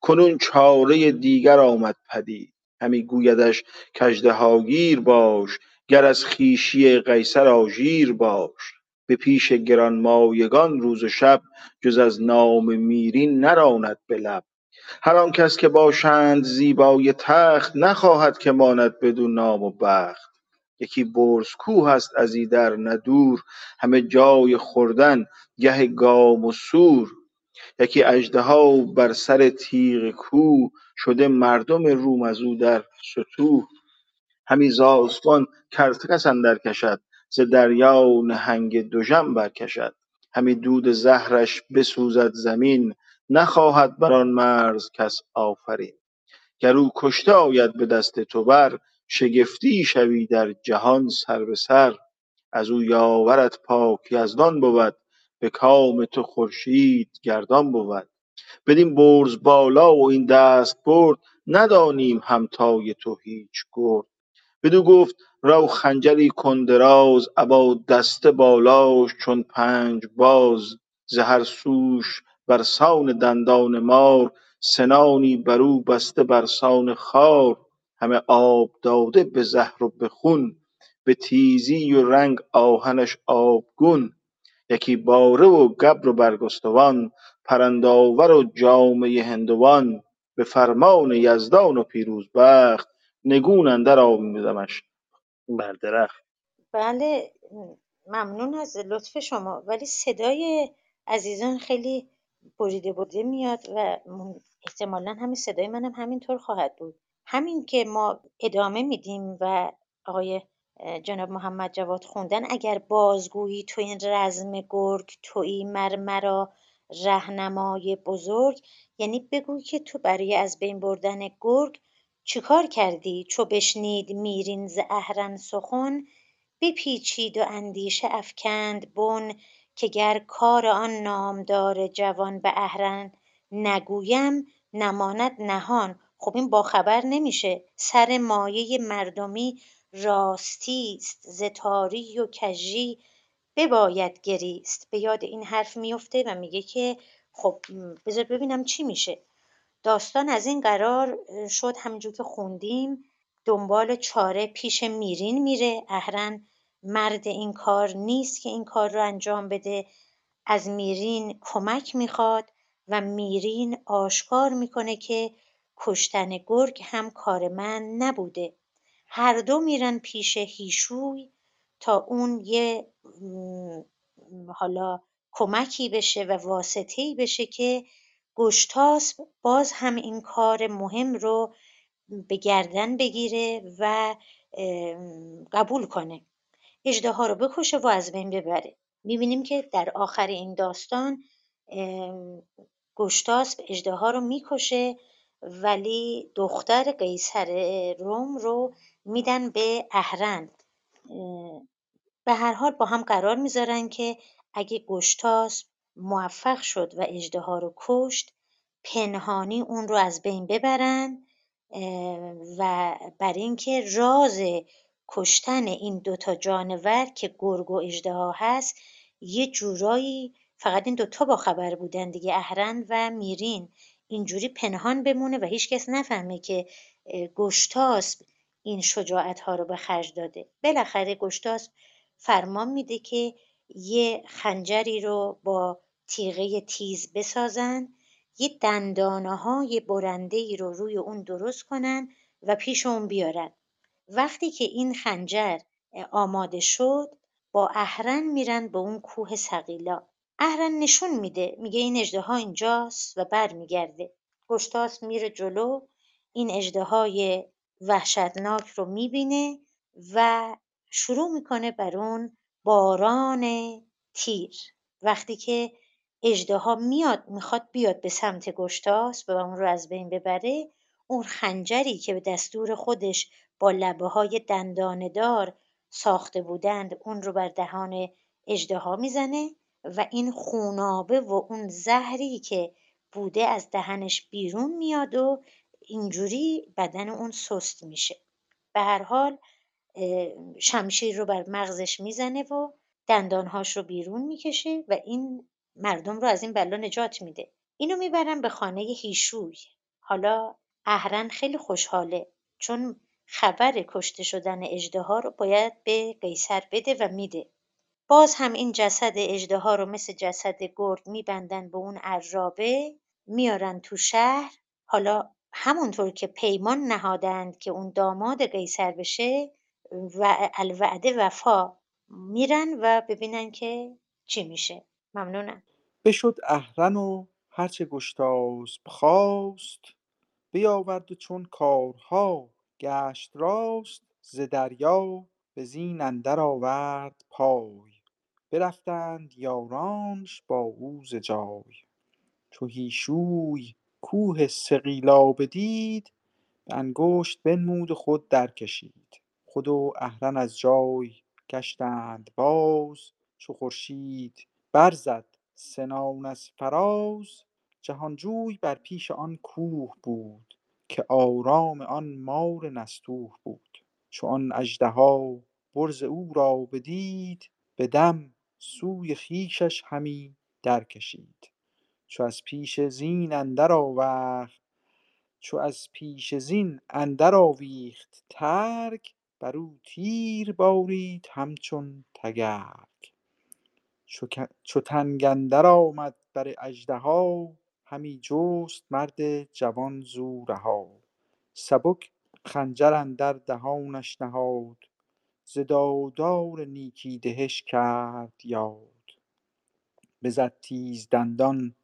کنون چاره دیگر آمد پدید. همی گویدش کاژدهاگیر باش گر از خویشی قیصر آژیر باش. به پیش گرانمایگان روز و شب جز از نام میرین نراند به لب. هر آن کس که باشند زیبای تخت نخواهد که ماند بدو نام و بخت. یکی برز کوه است از ایدر نه دور همه جای خوردن گه گام و سور. یکی اژدها بر سر تیغ کوه شده مردم روم از او در ستوه همی ز آسمان کرگس اندر کشد ز دریا نهنگ دژم برکشد همی دود زهرش بسوزد زمین نخواهد بر آن مرز کس آفرین. گر او کشته آید به دست تو بر شگفتی شوی در جهان سر به سر. از او یاورت پاک یزدان بود به کام تو خورشید گردان بود. بدین برز بالا و این دستبرد ندانیم همتای تو هیچ گرد. بدو گفت رو خنجری کن دراز ابا دسته بالاش چون پنج باز. ز هر سوش برسان دندان مار سنانی بر او بسته برسان خار. همه آب داده به زهر و به خون به تیزی و رنگ آهنش آبگون. یکی باره و گبر و برگستوان پرند آور و جامه هندوان. به فرمان یزدان و پیروزبخت نگون اندر آویختمش بر درخت بله ممنون از لطف شما. ولی صدای عزیزان خیلی بریده بریده میاد و احتمالا همین صدای منم همینطور خواهد بود. همین که ما ادامه میدیم و آقای جناب محمد جواد خوندن. اگر بازگویی تو این رزم گرگ تویی مر مرا رهنمای بزرگ یعنی بگوی که تو برای از بین بردن گرگ چیکار کردی؟ چو بشنید میرین ز اهرن سخن بپیچید و اندیشه افکند بن که گر کار آن نامدار جوان به اهرن نگویم نماند نهان. خب این باخبر نمیشه. سر مایه مردمی راستی است ز تاری و کژی بباید گریست به یاد این حرف میفته و میگه که خب بذار ببینم چی میشه. داستان از این قرار شد همینجور که خوندیم دنبال چاره پیش میرین میره. اهرن مرد این کار نیست که این کار رو انجام بده. از میرین کمک می‌خواد و میرین آشکار می‌کنه که کشتن گرگ هم کار من نبوده. هر دو میرن پیش هیشوی تا اون یه حالا کمکی بشه و واسطه‌ای بشه که گشتاسب باز هم این کار مهم رو به گردن بگیره و قبول کنه. اژدها رو بکشه و از بین ببره. می‌بینیم که در آخر این داستان گشتاسب اژدها رو می‌کشه ولی دختر قیصر روم رو میدن به اهرن به هر حال با هم قرار می‌ذارن که اگه گشتاسب موفق شد و اژدها رو کشت پنهانی اون رو از بین ببرن و بر اینکه راز کشتن این دوتا جانور که گرگ و اژدها هست یه جورایی فقط این دوتا با خبر بودن دیگه اهرن و میرین. اینجوری پنهان بمونه و هیچکس نفهمه که گشتاسب این شجاعت ها رو به خرج داده. بالاخره گشتاسب فرمان میده که یه خنجری رو با تیغه تیز بسازن یه دندانه های برنده ای رو روی اون درست کنن و پیش اون بیارن. وقتی که این خنجر آماده شد با اهرن میرن به اون کوه سقیلا اهرن نشون میده میگه این اژدها اینجاست و برمیگرده. گشتاس میره جلو این اژدهای وحشتناک رو می‌بینه و شروع می‌کنه بر اون باران تیر. وقتی که اژدها میاد می‌خواد بیاد به سمت گشتاس و اون رو از بین ببره اون خنجری که به دستور خودش با لبه های دنداندار ساخته بودند اون رو بر دهان اژدها می‌زنه. و این خونابه و اون زهری که بوده از دهنش بیرون میاد و اینجوری بدن اون سست میشه. به هر حال شمشیر رو بر مغزش می‌زنه و دندانهاش رو بیرون می‌کشه و این مردم رو از این بلا نجات میده. اینو می‌برن به خانه هیشوی. حالا اهرن خیلی خوشحاله چون خبر کشته شدن اژدها رو باید به قیصر بده و میده. باز هم این جسد اژدها رو مثل جسد گرگ میبندن به اون عرابه میارن تو شهر. حالا همونطور که پیمان نهادند که اون داماد قیصر بشه و الوعده وفا میرن و ببینن که چی میشه. ممنونم. بشد اهرن و هرچه گشتاسپ خواست بیاورد چون کارها گشت راست ز دریا به زین اندر آورد پای. برفتند یارانش با او ز جای. چو هیشوی کوه صقیلا بدید به انگشت بنمود و خود درکشید. خود و اهرن از جای گشتند باز چو خورشید برزد سنان از فراز. جهانجوی بر پیش آن کوه بود که آرام آن مار نستوه بود. چو آن اژدها برز او را بدید به دم سوی خویشش همی درکشید. چو از پیش زین اندر آورد چو از پیش زین اندر آویخت ترگ بر او تیر بارید همچون تگرگ. چو تنگ اندر آمد بر اژدها همی جست مرد جوان زو رها سبک خنجر اندر دهانش نهاد. ز دادار نیکی دهش کرد یاد. بزد تیز دندان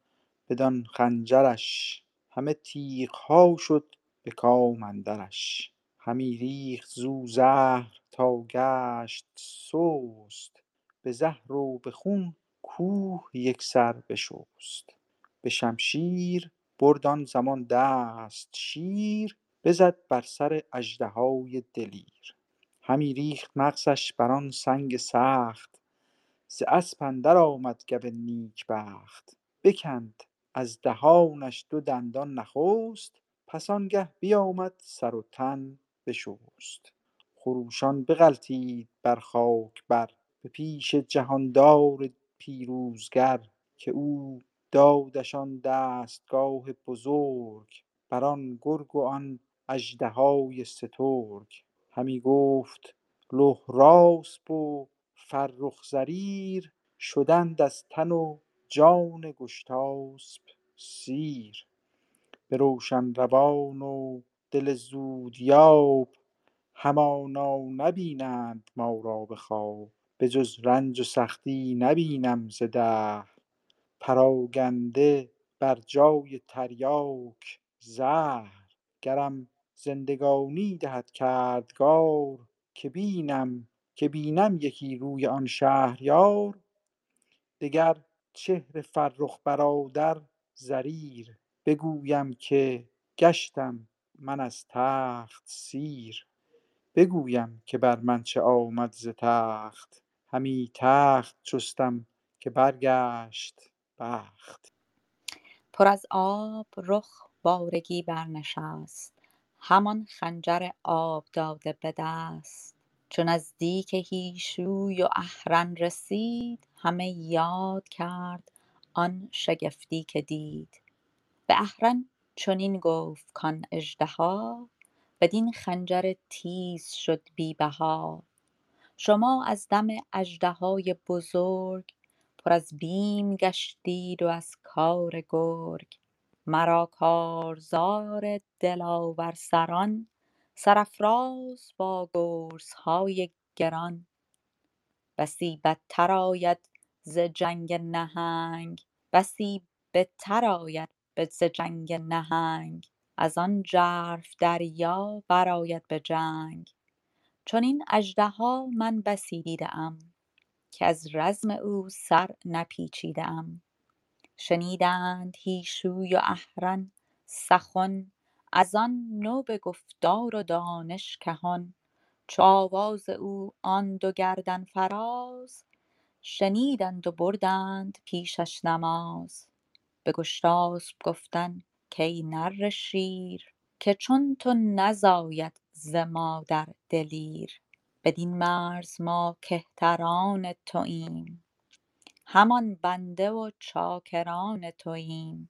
بدان خنجرش همه تیغها شد به کام اندرش. همی ریخت زو زهر تا گشت سست به زهر و به خون کوه یکسر بشست. به شمشیر برد آن زمان دست شیر بزد بر سر اژدهای دلیر. همی ریخت مغزش بر آن سنگ سخت. ز اسپ آمد گو نیکبخت بکند از دهانش دو دندان نخست. پس آنگه بیامد سر و تن بشست. خروشان بغلتید بر خاک بر. به پیش جهاندار پیروزگر که او دادشان دستگاه بزرگ. بر آن گرگ و آن اژدهای سترگ. همی گفت لهراسپ و فرخ زریر شدند از تن و جان گشتاسپ سیر. به روشن روان و دل زودیاب همانا نبینند ما را به خواب. به جز رنج و سختی نبینم ز دهر. پراگنده بر جای تریاک زهر. گرم زندگانی دهد کردگار که بینم که بینم یکی روی آن شهریار. دگر چهر فرخ برادر زریر بگویم که گشتم من از تخت سیر. بگویم که بر من چه آمد ز تخت همی تخت جستم که برگشت بخت. پر از آب رخ بارگی برنشست. همان خنجر آب داده به دست. چو نزدیک هیشوی و اهرن رسید همه یاد کرد آن شگفتی که دید. به اهرن چنین گفت کان اژدها بدین خنجر تیز شد بی بها. شما از دم اژدهای بزرگ پر از بیم گشتید و از کار گرگ. مرا کارزار دلاور سران سرافراز با گرزهای گران. بسی بدتر آید ز جنگ نهنگ بسی بتر آید ز جنگ نهنگ. از آن ژرف دریا برآید به جنگ. چنین اژدها من بسی دیده ام که از رزم او سر نپیچیده ام. شنیدند هیشوی و اهرن سخن از آن نو به گفتار و دانش کهن چو آواز او آن دو گردن فراز شنیدند و بردند پیشش نماز. به گشتاسپ گفتن کای نره شیر که چون تو نزاید ز مادر دلیر. بدین مرز ما کهتران توایم همان بنده و چاکران توایم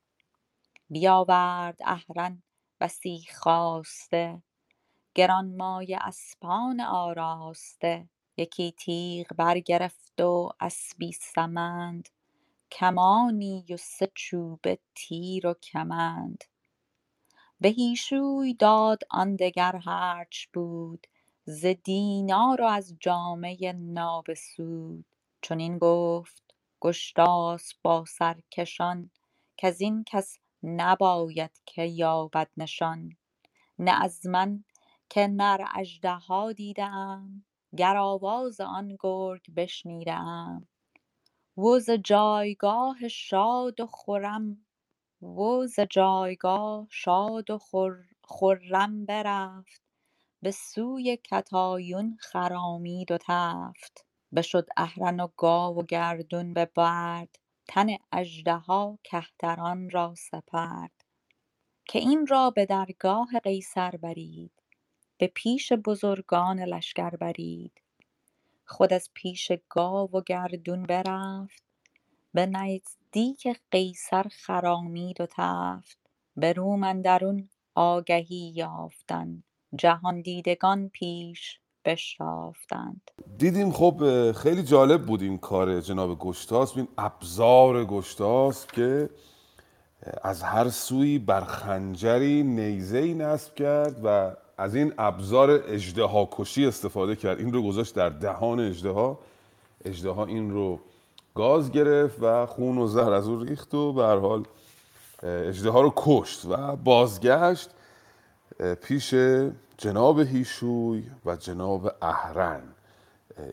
بیاورد اهرن بسی خواسته گرانمایه اسپان آراسته. یکی تیغ برگرفت و اسپی سمند. کمانی و سه چوبه تیر و کمند. به هیشوی داد آن دگر هرچ بود. ز دینار و از جامه نابسود. چنین گفت گشتاسپ با سرکشان کزین کس نباید که یابد نشان. نه از من که نر اژدها دیده ام گر آواز آن گرگ بشنیده ام و ز جایگاه شاد و خرم و ز جایگاه شاد و خرم برفت. به سوی کتایون خرامید و تفت. بشد اهرن و گاو و گردون ببرد تن اژدها کهتران را سپرد. که این را به درگاه قیصر برید به پیش بزرگان لشکر برید. خود از پیش گاو و گردون برفت به نزدیک قیصر خرامید و تفت. به روم اندرون آگهی یافتند جهاندیدگان پیش بشتافتند. دیدیم خب خیلی جالب بود این کار جناب گشتاسپ این ابزار گشتاسپ که از هر سوی بر خنجری نیزه نصب کرد و از این ابزار اژدها کشی استفاده کرد. این رو گذاشت در دهان اژدها. اژدها این رو گاز گرفت و خون و زهر از او ریخت و به حال اژدها رو کشت و بازگشت. پیش جناب هیشوی و جناب اهرن.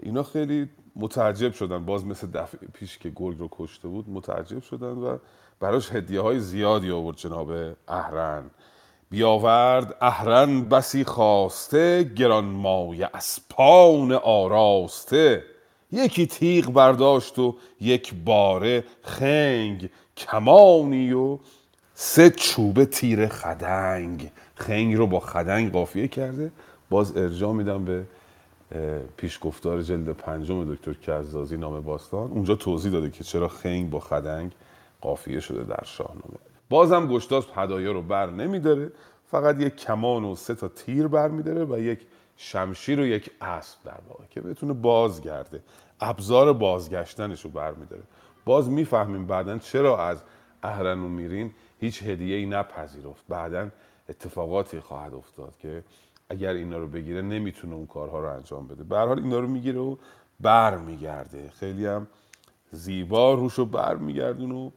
اینا خیلی متعجب شدن. باز مثل دفعه پیش که گرگ رو کشته بود متعجب شدن و براش هدیه های زیادی آورد جناب اهرن. بیاورد اهرن بسی خواسته گرانمایه اسپان آراسته. یکی تیغ برداشت و یک باره خنگ کمانی و سه چوبه تیر خدنگ. خنگ رو با خدنگ قافیه کرده. باز ارجاع میدم به پیشگفتار جلد پنجم دکتر کزازی نام باستان. اونجا توضیح داده که چرا خنگ با خدنگ قافیه شده در شاهنامه. بازم گشتاس هدایا رو بر نمیداره. فقط یک کمان و سه تا تیر بر میداره و یک شمشیر و یک اسب در واقع که بتونه بازگرده. ابزار بازگشتنش رو بر میداره. باز می‌فهمیم بعدا چرا از اهرن و میرین هیچ هدیه ای نپذیرفت. بعدا اتفاقاتی خواهد افتاد که اگر اینا رو بگیره نمی‌تونه اون کارها رو انجام بده. به حال اینا رو می‌گیره و بر میگرده خیلی هم زیبا روش رو بر میگردون و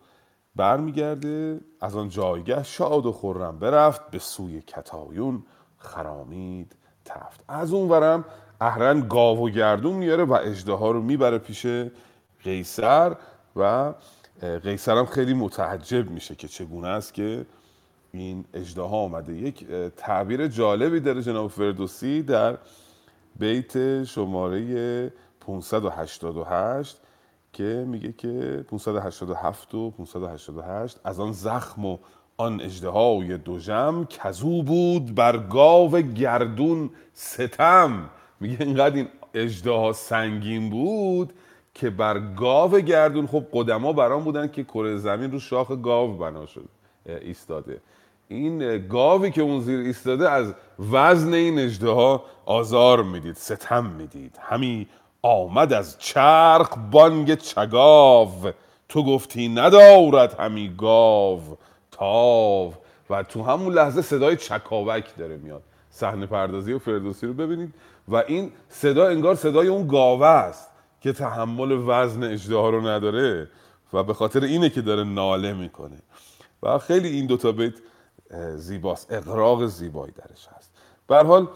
بر میگرده از آن جایگه شاد و خورم برفت به سوی کتایون. خرامید تفت. از اون ورم اهرن گاو و گردون میاره و اجده رو می‌بره پیش قیصر و قیصر هم خیلی متعجب میشه که چگونه است که این اجدها آمده. یک تعبیر جالبی داره جناب فردوسی در بیت شماره 588 که میگه که 587 و 588 از آن زخم و آن اجدهای دوژم کزو بود بر گاو گردون ستم. میگه اینقدر این اجدها سنگین بود که بر گاو گردون خب قدما برام بودن که کره زمین رو شاخ گاو بنا شد ایستاده. این گاوی که اون زیر ایستاده از وزن این اجده آزار می‌دید ستم می‌دید. همی آمد از چرخ بانگ چگاو. تو گفتی ندارد همی گاو. تاو. و تو همون لحظه صدای چکاوک داره میاد. صحنه پردازی و فردوسی رو ببینید. و این صدا انگار صدای اون گاوه است. که تحمل وزن اجده رو نداره و به خاطر اینه که داره ناله می‌کنه. و خیلی این دوتا بیت زیباست. اقراق زیبایی درش هست. به حال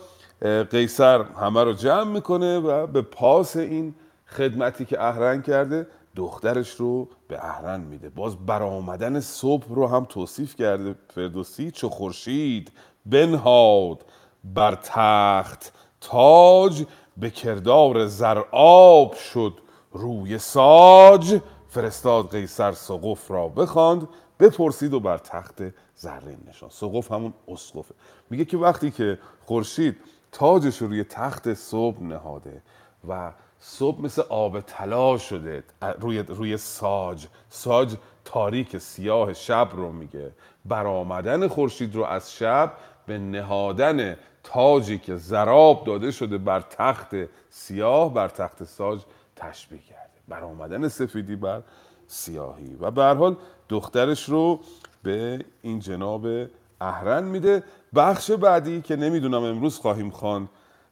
قیصر همه رو جمع می‌کنه و به پاس این خدمتی که اهرن کرده دخترش رو به اهرن میده. باز برآمدن صبح رو هم توصیف کرده. فردوسی چو خورشید بنهاد بر تخت تاج به کردار زرآب شد. روی ساج فرستاد قیصر سقف را بخواند بپرسید و بر تخت زرین نشان سقف همون اسقفه. میگه که وقتی که خورشید تاجش روی تخت صبح نهاده و صبح مثل آب طلا شده روی روی ساج ساج تاریک سیاه شب رو میگه. برآمدن خورشید رو از شب به نهادن تاجی که زراب داده شده بر تخت سیاه بر تخت ساج تشبیه کرده. برآمدن سفیدی بر سیاهی. و به حال دخترش رو به این جناب اهرن میده. بخش بعدی که نمی‌دونم امروز خواهیم خوان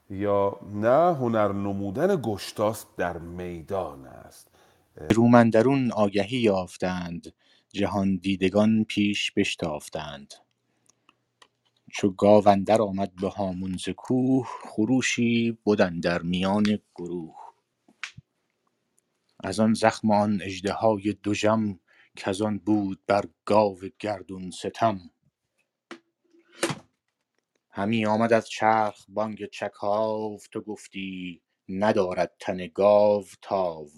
یا نه هنر نمودن گشتاس در میدان است. رومندرون آگهی یافتند جهان دیدگان پیش بشتافتند. چو گاو اندر آمد به هامون ز کوه خروشی بد در میان گروه. از آن زخم آن اژدهای دژم کز آن بود بر گاو گردون ستم. همی آمد از چرخ بانگ چکاو تو گفتی ندارد تن گاو تاو.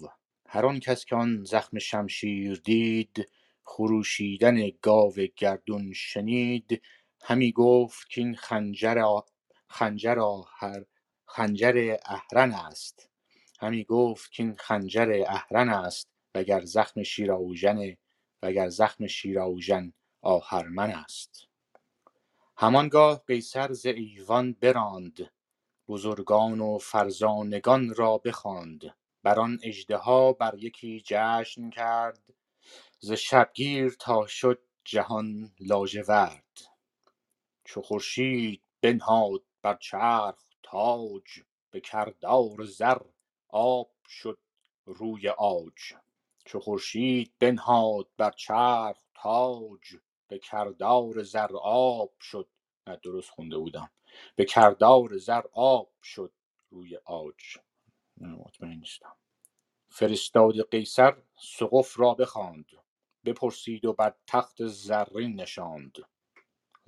هر آن کس که آن زخم شمشیر دید خروشیدن گاو گردون شنید. همی گفت کاین خنجر خنجر آهر خنجر اهرن است. همی گفت کاین خنجر اهرن است وگر زخم شیراوژن وگر زخم شیراوژن آهرمن است. همانگاه قیصر ز ایوان براند بزرگان و فرزانگان را بخواند. بر آن اژدها بر یکی جشن کرد ز شبگیر تا شد جهان لاژورد. چو خورشید بنهاد بر چرخ تاج به کردار زر آب شد روی عاج. چو خورشید بنهاد بر چرخ تاج به کردار زر آب شد. نه درست خونده بودم. به کردار زر آب شد روی عاج. مطمئن نیستم. فرستاد قیصر سقف را بخواند. بپرسید و بر تخت زرین نشاند.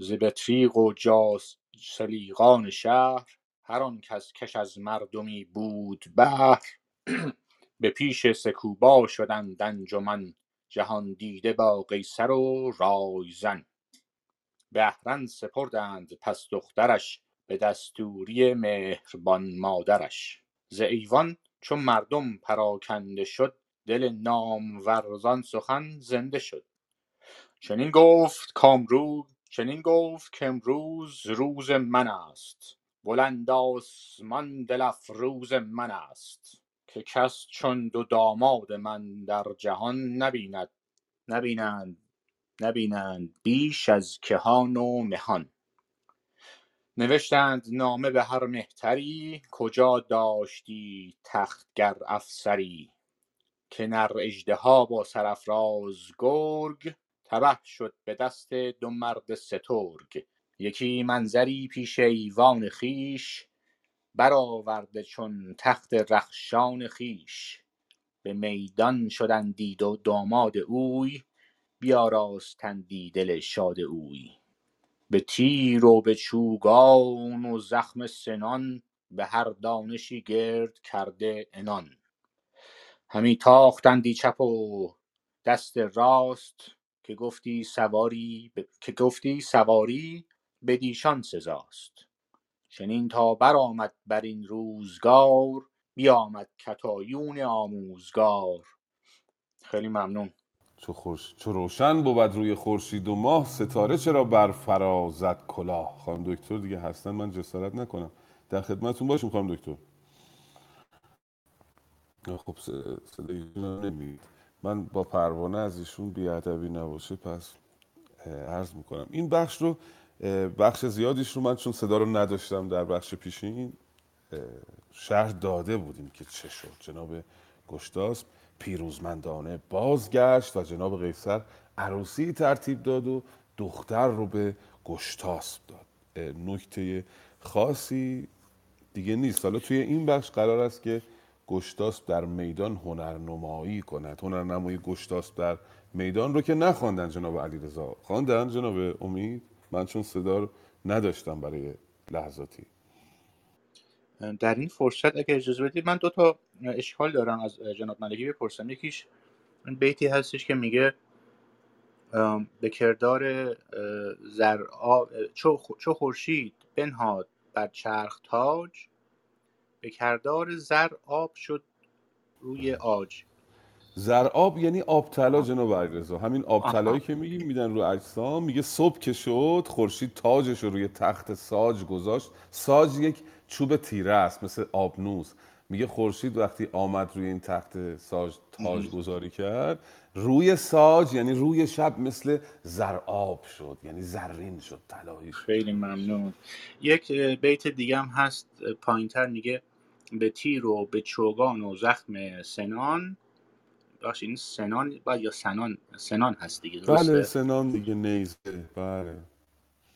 ز بطریق و جاس سلیغان شهر هر آن کس کش از مردمی بود بهر به پیش سکوبا شدند انجمن جهان دیده با قیصر و رایزن. به سپردند پس دخترش به دستوری مهربان مادرش. ز ایوان چو مردم پراکنده شد دل نامور زان سخن زنده شد. چنین گفت کامروز چنین گفت کامروز روز من است. بلند آسمان دل افروز من است. که کس چون دو داماد من در جهان نبیند نبینند نبینند بیش از کهان و مهان نوشتند نامه به هر مهتری کجا داشتی تخت گر افسری؟ که نر اژدها با سرافراز گرگ تبه شد به دست دو مرد سترگ. یکی منظری پیش ایوان خویش برآورده چون تخت رخشان خویش. به میدان شدندی دو داماد اوی بیاراستندی دل شاد اوی. به تیر و به چوگان و زخم سنان به هر دانشی گرد کرده عنان. همی تاختندی چپ و دست راست که گفتی سواری ب... که گفتی سواری بدیشان سزاست چنین تا برآمد بر این روزگار بیامد کتایون آموزگار. خیلی ممنون. چو, خوش... چو روشن بود روی خورشید و ماه ستاره چرا بر فرازد کلاه؟ خانم دکتر دیگه هستن من جسارت نکنم. در خدمتتون باشیم خانم دکتر. خب صدای نمیاد من با پروانه از ایشون بیادبی نباشه پس عرض می‌کنم. این بخش رو بخش زیادیش رو من چون صدا رو نداشتم در بخش پیشین شهر داده بودیم که چه شد. جناب گشتاسپ پیروزمندانه بازگشت و جناب قیصر عروسی ترتیب داد و دختر رو به گشتاسپ داد. نکته خاصی دیگه نیست. حالا توی این بخش قرار است که گشتاسپ در میدان هنرنمایی کند. هنرنمایی گشتاسپ در میدان رو که نخواندن جناب علیرضا. خواندن جناب امید؟ من چون صدا نداشتم برای لحظاتی. در این فرصت اگه اجازه بدید من دو تا اشکال دارم از جناب ملکی بپرسم. یکیش این بیتی هستش که میگه به کردار چو چو خورشید بنهاد بر چرخ تاج به کردار زر آب شد روی عاج زرآب یعنی آب طلا جناب علیرضا. همین آب طلایی که میگیم میدن رو اجسام میگه صبح که شد خورشید تاجش رو روی تخت ساج گذاشت. ساج یک چوب تیره است مثل آبنوس میگه خورشید وقتی آمد روی این تخت ساج تاج گذاری کرد روی ساج یعنی روی شب مثل زرآب شد یعنی زرین شد طلایی شد. خیلی ممنون. یک بیت دیگه هم هست پایین تر میگه به تیر و به چوگان و زخم سنان. باشه این سنان با یا سنان سنان هست دیگه بله درسته سنان دیگه نیزه. بله.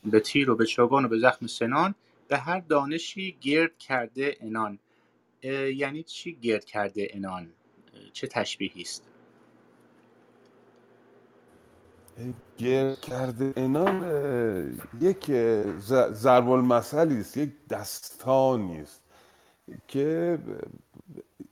به تیر و به چوگان و به زخم سنان. به هر دانشی گرد کرده انان. یعنی چی گرد کرده انان؟ چه تشبیهی است؟ گرد کرده انان یک ضرب المثلی است یک دستانی است. که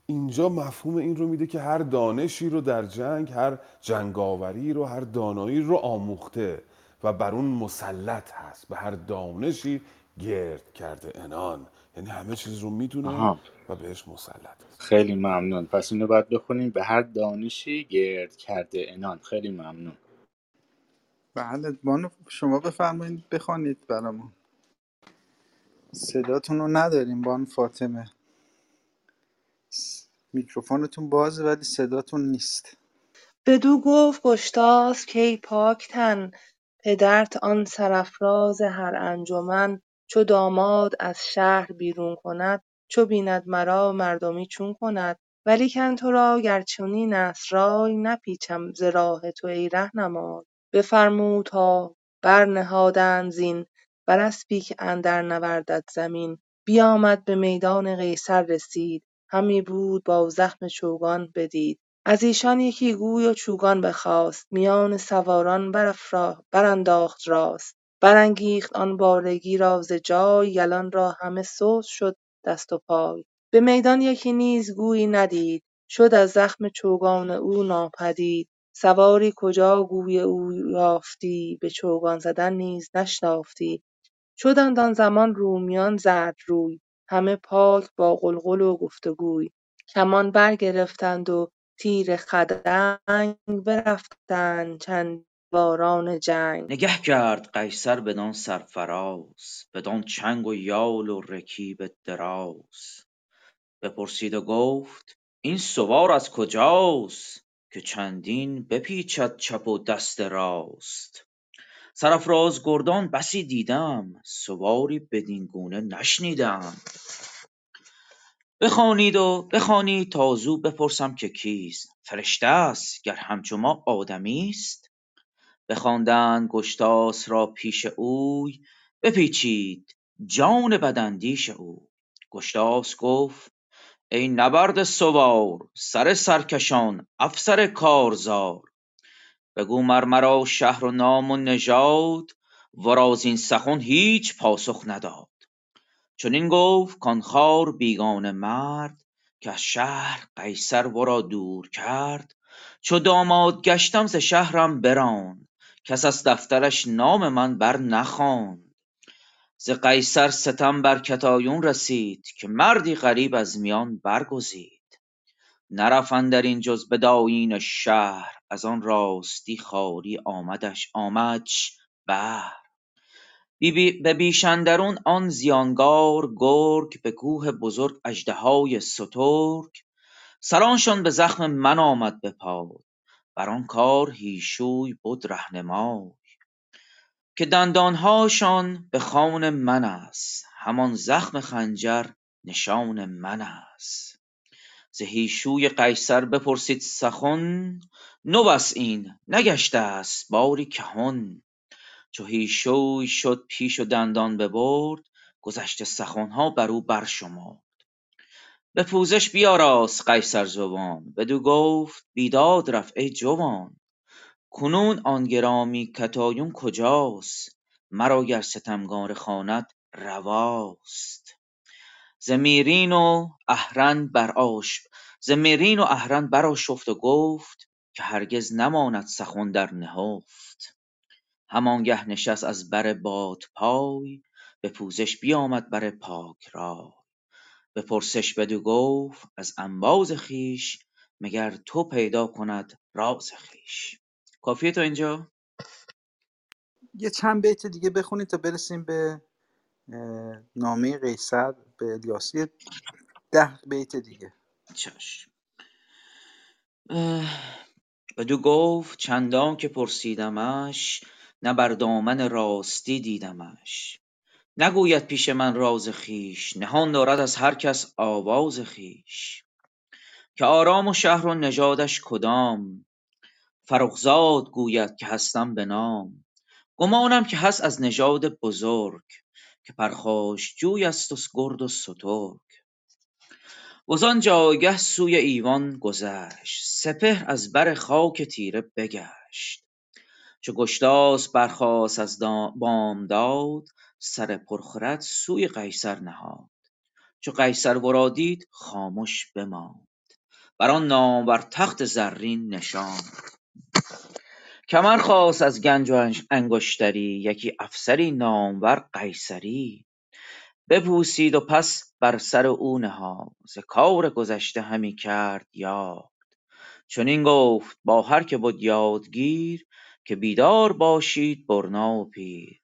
اینجا مفهوم این رو میده که هر دانشی رو در جنگ هر جنگاوری رو هر دانایی رو آموخته و بر اون مسلط هست به هر دانشی گرد کرده انان. یعنی همه چیز رو می‌دونه و بهش مسلط است خیلی ممنون. پس اینو باید بخونیم. به هر دانشی گرد کرده انان. خیلی ممنون. بله بانو شما بفرمایید بخوانید برامون. صداتون رو نداریم بانو فاطمه. میکروفونتون بازه ولی صداتون نیست. بدو گفت گشتاسپ کای پاک تن. پدرت آن سرافراز هر انجمن. چو داماد از شهر بیرون کند چو بیند مرا مردمی چون کند. ولیکن تو را گر چنین است رای نپیچم ز راه تو ای رهنمای. بفرمود تا برنهادند زین بر اسپی که اندر نوردد زمین. بیامد به میدان قیصر رسید. همی بود با زخم چوگان بدید. از ایشان یکی گوی و چوگان بخواست. میان سواران برانداخت راست. برانگیخت آن بارگی را ز جای. یلان را همه سست شد دست و پای. به میدان یکی نیز گویی ندید. شد از زخم چوگان او ناپدید. سواری کجا گوی او یافتی؟ به چوگان زدن نیز نشتافتی شدند آن زمان رومیان زردروی همه پاک با غلغل و گفتگوی. کمان برگرفتند و تیر خدنگ برفتند چند باران جنگ. نگه کرد قیصر بدان سرفراز بدان چنگ و یال و رکیب دراز. بپرسید و گفت این سوار از کجاست که چندین بپیچد چپ و دست راست؟ سرافراز گردان بسی دیدم سواری بدین گونه نشنیدم. بخوانید و بخوانید تا زو بپرسم که کیست. فرشته است گر همچو ما آدمیست بخواندند گشتاسپ را پیش اوی بپیچید جان بداندیش اوی. گشتاسپ گفت ای نبرده سوار سر سرکشان افسر کارزار. بگو مر مرا شهر و نام و نژاد ورا زین سخن هیچ پاسخ نداد. چنین گفت کان خوار بیگانه مرد که از شهر قیصر ورا دور کرد. چو داماد گشتم ز شهرم براند کس از دفترش نام من بر نخواند. ز قیصر ستم بر کتایون رسید که مردی غریب از میان برگزید. نرفت اندرین جز به دایین شهر از آن راستی خواری آمدش آمدش بهر به بیش اندرون آن زیانگار گرگ به کوه بزرگ اژدهای سترگ. سرانشان به زخم من آمد به پای بر آن کار هیشوی بد رهنمای. که دندانهاشان به خوان من است همان زخم خنجر نشان من است. ز هیشوی قیصر بپرسید سخن؟ نوست این نگشته ست باری کهن. چو هیشوی شد پیش و دندان ببرد گذشته سخنها برو برشمرد. به پوزش بیاراست قیصر زبان بدو گفت بیداد رفت ای جوان. کنون آن گرامی کتایون کجاست؟ مرا گر ستمگار خواند رواست. ز میرین و اهرن برآشفت و گفت که هرگز نماند سخن در نهفت. هم آنگه نشست از بر بادپای به پوزش بیامد بر پاک رای. به پرسش بدو گفت از انباز خویش مگر تو پیدا کند راز خویش؟ کافیه تا اینجا؟ یه چند بیت دیگه بخونید تا برسیم به نامه قیصر. به الیاس. یه ده بیت دیگه. چشم بدو گفت چندان که پرسیدمش نه بر دامن راستی دیدمش. نگوید پیش من راز خویش نهان دارد از هر کس آواز خویش. که آرام و شهر و نژادش کدام؟ فرخ زاد گوید که هستم به نام. گمانم که هست از نژاد بزرگ. که پرخاشجوی است و گرد و سترگ. وزان جایگه سوی ایوان گذشت سپهر از بر خاک تیره بگشت. چو گشتاسپ برخاست از بامداد سر پرخرد سوی قیصر نهاد. چو قیصر ورا دید خامش بماند. بران نامور تخت زرین نشاند. کمر خواست از گنج و انگشتری یکی افسری نامور قیصری. بپوسید و پس بر سر او نهاد. ز کار گذشته همی کرد یاد. چنین گفت با هر که بد یادگیر که بیدار باشید برنا و پیر.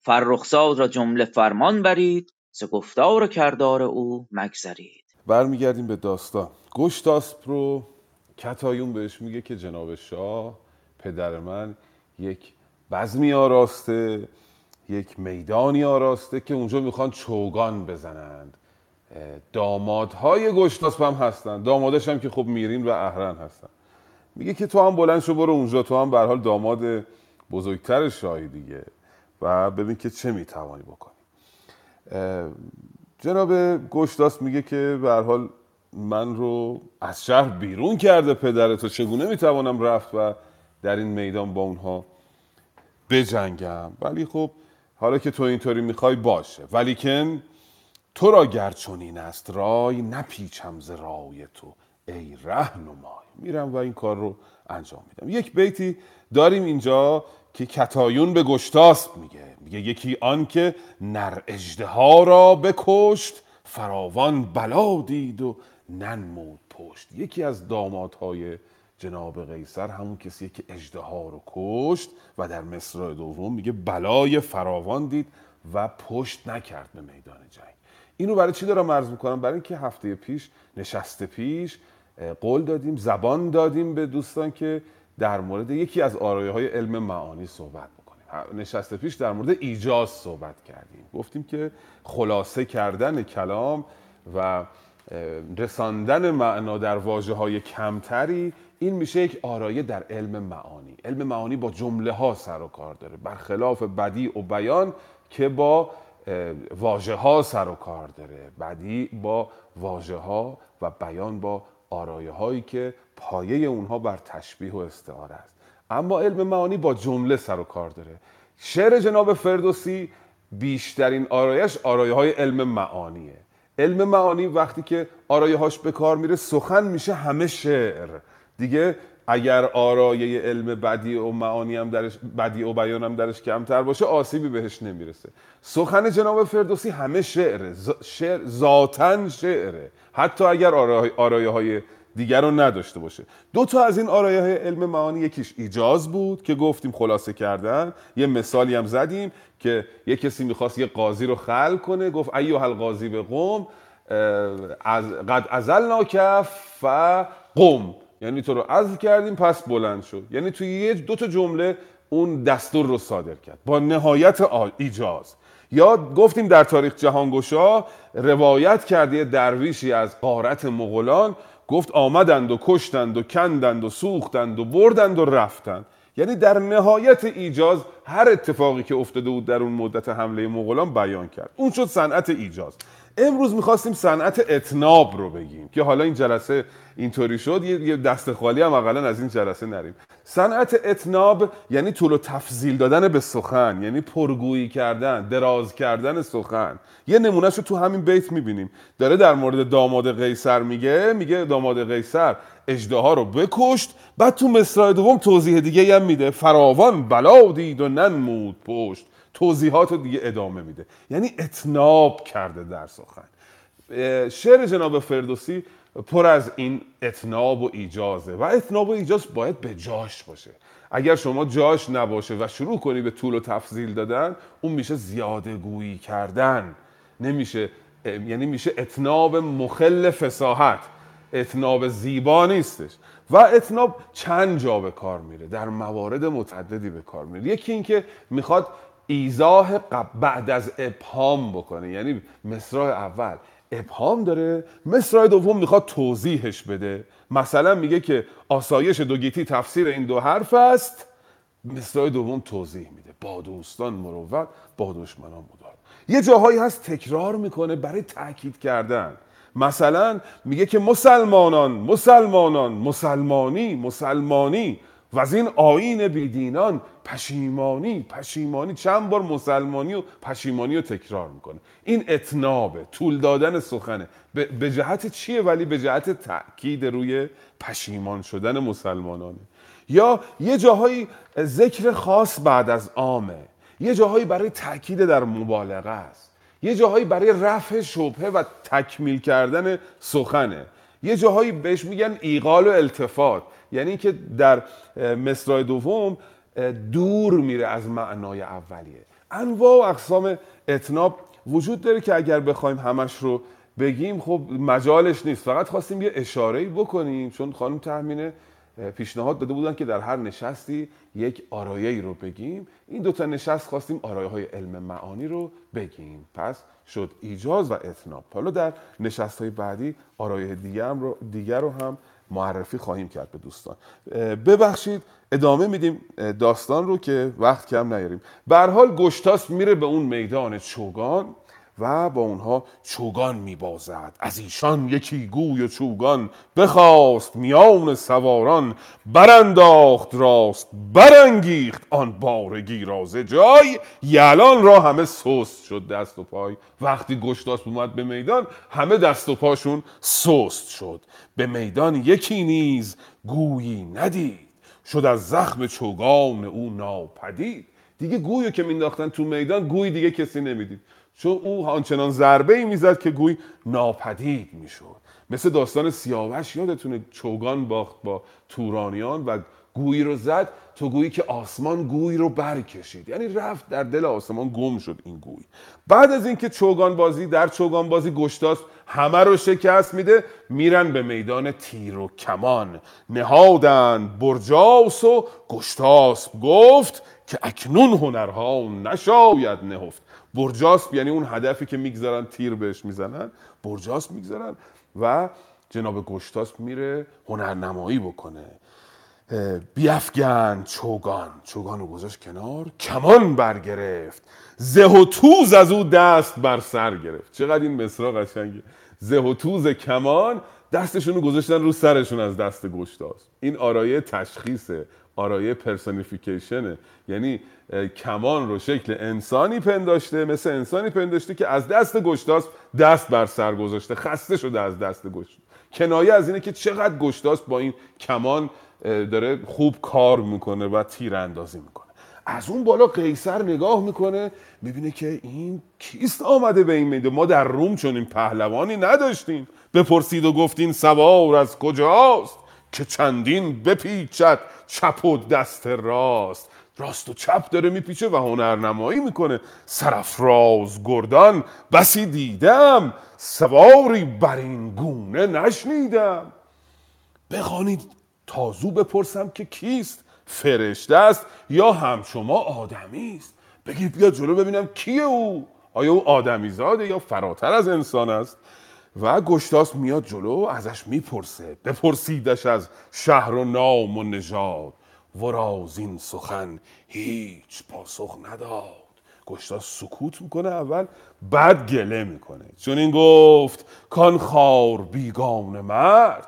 فرخ زاد را جمله فرمان برید ز گفتار و کردار او مگذرید. برمیگردیم به داستان. گشتاسپ رو کتایون بهش میگه که جناب شاه پدر من یک بزمی آراسته یک میدانی آراسته که اونجا می‌خوان چوگان بزنند. دامادهای گشتاسپ هم هستن. دامادش هم که خب میرین و اهرن هستن. میگه که تو هم بلند شو برو اونجا. تو هم حال داماد بزرگتر شاهی دیگه. و ببین که چه می‌توانی بکنی. جناب گشتاس میگه که به حال من رو از شهر بیرون کرده پدرت و چگونه می‌توانم رفت و در این میدان با اونها بجنگم. ولی خب حالا که تو اینطوری می‌خوای باشه. ولیکن تو را گر چنین است رای نپیچم ز رای تو ای رهنمای. میرم و این کار رو انجام میدم. یک بیتی داریم اینجا که کتایون به گشتاسپ میگه. میگه یکی آن که نر اژدها را بکشت فراوان بلا دید و ننمود پشت. یکی از دامادهای جناب قیصر همون کسیه که اجدها رو کشت و در مصرع دوم میگه بلای فراوان دید و پشت نکرد به میدان جنگ. اینو برای چی دارم عرض می‌کنم؟ برای اینکه هفته پیش نشسته پیش قول دادیم زبان دادیم به دوستان که در مورد یکی از آرایه های علم معانی صحبت بکنیم. نشسته پیش در مورد ایجاز صحبت کردیم. گفتیم که خلاصه کردن کلام و رساندن معنا در واجه های کمتری این میشه یک آرایه در علم معانی. علم معانی با جمله ها سر و کار داره. برخلاف بدی و بیان که با واژه ها سر و کار داره. بدی با واژه ها و بیان با آرایه هایی که پایه اونها بر تشبیه و استعاره است. اما علم معانی با جمله سر و کار داره. شعر جناب فردوسی بیشترین آرایش آرایه های علم معانیه. علم معانی وقتی که آرایه هاش به کار میره سخن میشه همه شعر. دیگه اگر آرایه علم بدی و معانی هم درش بدی و بیان هم درش کمتر باشه آسیبی بهش نمی‌رسه. سخن جناب فردوسی همه شعره. شعر ذاتن شعره. حتی اگر آرایه های دیگر رو نداشته باشه. دو تا از این آرایه های علم معانی یکیش ایجاز بود که گفتیم خلاصه کردن. یه مثالی هم زدیم که یه کسی می‌خواست یه قاضی رو خل کنه. گفت ایوه القاضی به قوم از قد ازلنا کف و قوم یعنی تو رو عزل کردیم پس بلند شد. یعنی توی یه دو تا جمله اون دستور رو صادر کرد. با نهایت ایجاز. یا گفتیم در تاریخ جهانگشا روایت کرده درویشی از قارت مغولان. گفت آمدند و کشتند و کندند و سوختند و بردند و رفتند. یعنی در نهایت ایجاز هر اتفاقی که افتاده بود در اون مدت حمله مغولان بیان کرد. اون شد صنعت ایجاز. امروز می‌خواستیم صنعت اتناب رو بگیم که حالا این جلسه اینطوری شد. یه دست خالی هم اقلا از این جلسه نریم. صنعت اتناب یعنی طول و تفضیل دادن به سخن یعنی پرگویی کردن دراز کردن سخن. یه نمونهش رو تو همین بیت می‌بینیم. داره در مورد داماد قیصر میگه میگه داماد قیصر اجدها رو بکشت بعد تو مصرع دوم توضیح دیگه هم میده. فراوان بلا دید و ننمود پشت. توضیحات رو دیگه ادامه میده. یعنی اتناب کرده در سخن. شعر جناب فردوسی پر از این اتناب و ایجازه و اتناب و ایجاز باید به جاش باشه. اگر شما جاش نباشه و شروع کنی به طول و تفضیل دادن اون میشه زیاده گویی کردن. نمیشه یعنی میشه اتناب مخل فساحت اتناب زیبا نیستش. و اتناب چند جا به کار میره. در موارد متعددی به کار میره. یکی اینکه می‌خواد ایزاه بعد از ابهام بکنه. یعنی مصرع اول. ابهام داره مصرع دوم می‌خواد توضیحش بده. مثلا میگه که آسایش دوگیتی تفسیر این دو حرف است. مصرع دوم توضیح میده. با دوستان مروت با دشمنان مدار. یه جاهایی هست تکرار می‌کنه برای تاکید کردن. مثلا میگه که مسلمانان مسلمانان مسلمانی مسلمانی و از این آین بیدینان پشیمانی پشیمانی چند بار مسلمانی و پشیمانی رو تکرار می‌کنه. این اتنابه طول دادن سخنه. به جهت چیه ولی به جهت تاکید روی پشیمان شدن مسلمانانه. یا یه جاهایی ذکر خاص بعد از عامه. یه جاهایی برای تاکید در مبالغه است. یه جاهایی برای رفع شبهه و تکمیل کردن سخنه. یه جاهایی بهش میگن ایقال و التفات. یعنی که در مصرع دوم دور میره از معنای اولیه. انواع و اقسام اتناب وجود داره که اگر بخوایم همش رو بگیم خب مجالش نیست. فقط خواستیم یه اشاره بکنیم چون خانم تحمینه پیشنهاد داده بودن که در هر نشستی یک آرایه رو بگیم. این دوتا نشست خواستیم آرایه های علم معانی رو بگیم. پس شد ایجاز و اتناب حالا در نشست های بعدی آرایه دیگر رو, دیگر رو هم معرفی خواهیم کرد به دوستان. ببخشید ادامه میدیم داستان رو که وقت کم نیاریم. به حال گشتاس میره به اون میدان چوگان. و با اونها چوگان میبازد. از ایشان یکی گوی و چوگان. بخواست میان سواران برانداخت راست برانگیخت آن بارگی رازه جای. یلان را همه سست شد دست و پای. وقتی گشتاس اومد به میدان همه دست و پاشون سست شد. به میدان یکی نیز گویی ندید. شد از زخم چوگان او ناپدید. دیگه گویو که مینداختن تو میدان گوی دیگه کسی نمی‌دید. چون او آنچنان ضربه ای می‌زد که گوی ناپدید می‌شد. مثل داستان سیاوش یادتونه چوگان باخت با تورانیان و گویی رو زد تو گویی که آسمان گویی رو برکشید. یعنی رفت در دل آسمان گم شد این گوی. بعد از اینکه چوگان بازی در چوگان بازی گشتاس همه رو شکست میده میرن به میدان تیر و کمان. نهادن برجاس و گشتاس گفت که اکنون هنرها نشاید نهفت. برجاسپ یعنی اون هدفی که می‌گذارن تیر بهش می‌زنن. برجاسپ می‌گذارن و جناب گشتاسپ میره هنرنمایی بکنه. بیافگن چوگان. چوگان رو گذاشت کنار کمان برگرفت. زه و توز از او دست بر سر گرفت. چقدر این مصرا قشنگه. زه و توز کمان دستشون رو گذاشتن رو سرشون از دست گشتاس. این آرایه تشخیصه. آرایه پرسونیفیکیشنه. یعنی کمان رو شکل انسانی پنداشته مثل انسانی پنداشته که از دست گشتاس دست بر سر گذاشته. خسته شده از دست گشت. کنایه از اینه که چقدر گشتاس با این کمان داره خوب کار می‌کنه و تیر اندازی می‌کنه. از اون بالا قیصر نگاه می‌کنه می‌بینه که این کیست آمده به این میده. ما در روم چون این پهلوانی نداشتیم. بپرسید و گفتین سوار از کجاست؟ که چندین بپیچد چپ و دست راست. راست و چپ داره میپیچه و هنرنمایی می‌کنه. سرفراز گردان بسی دیدم. سواری بر این گونه نشنیدم. بخوانید تازو بپرسم که کیست؟ فرشته است یا هم شما آدمی است؟ بگید بیا جلو ببینم کیه او. آیا او آدمی زاده یا فراتر از انسان است؟ و گشتاس میاد جلو ازش می‌پرسه. بپرسیدش از شهر و نام و نژاد. ورا این سخن هیچ پاسخ نداد. گشتاس سکوت می‌کنه اول بعد گله می‌کنه. چون این گفت کان خار بیگان مرد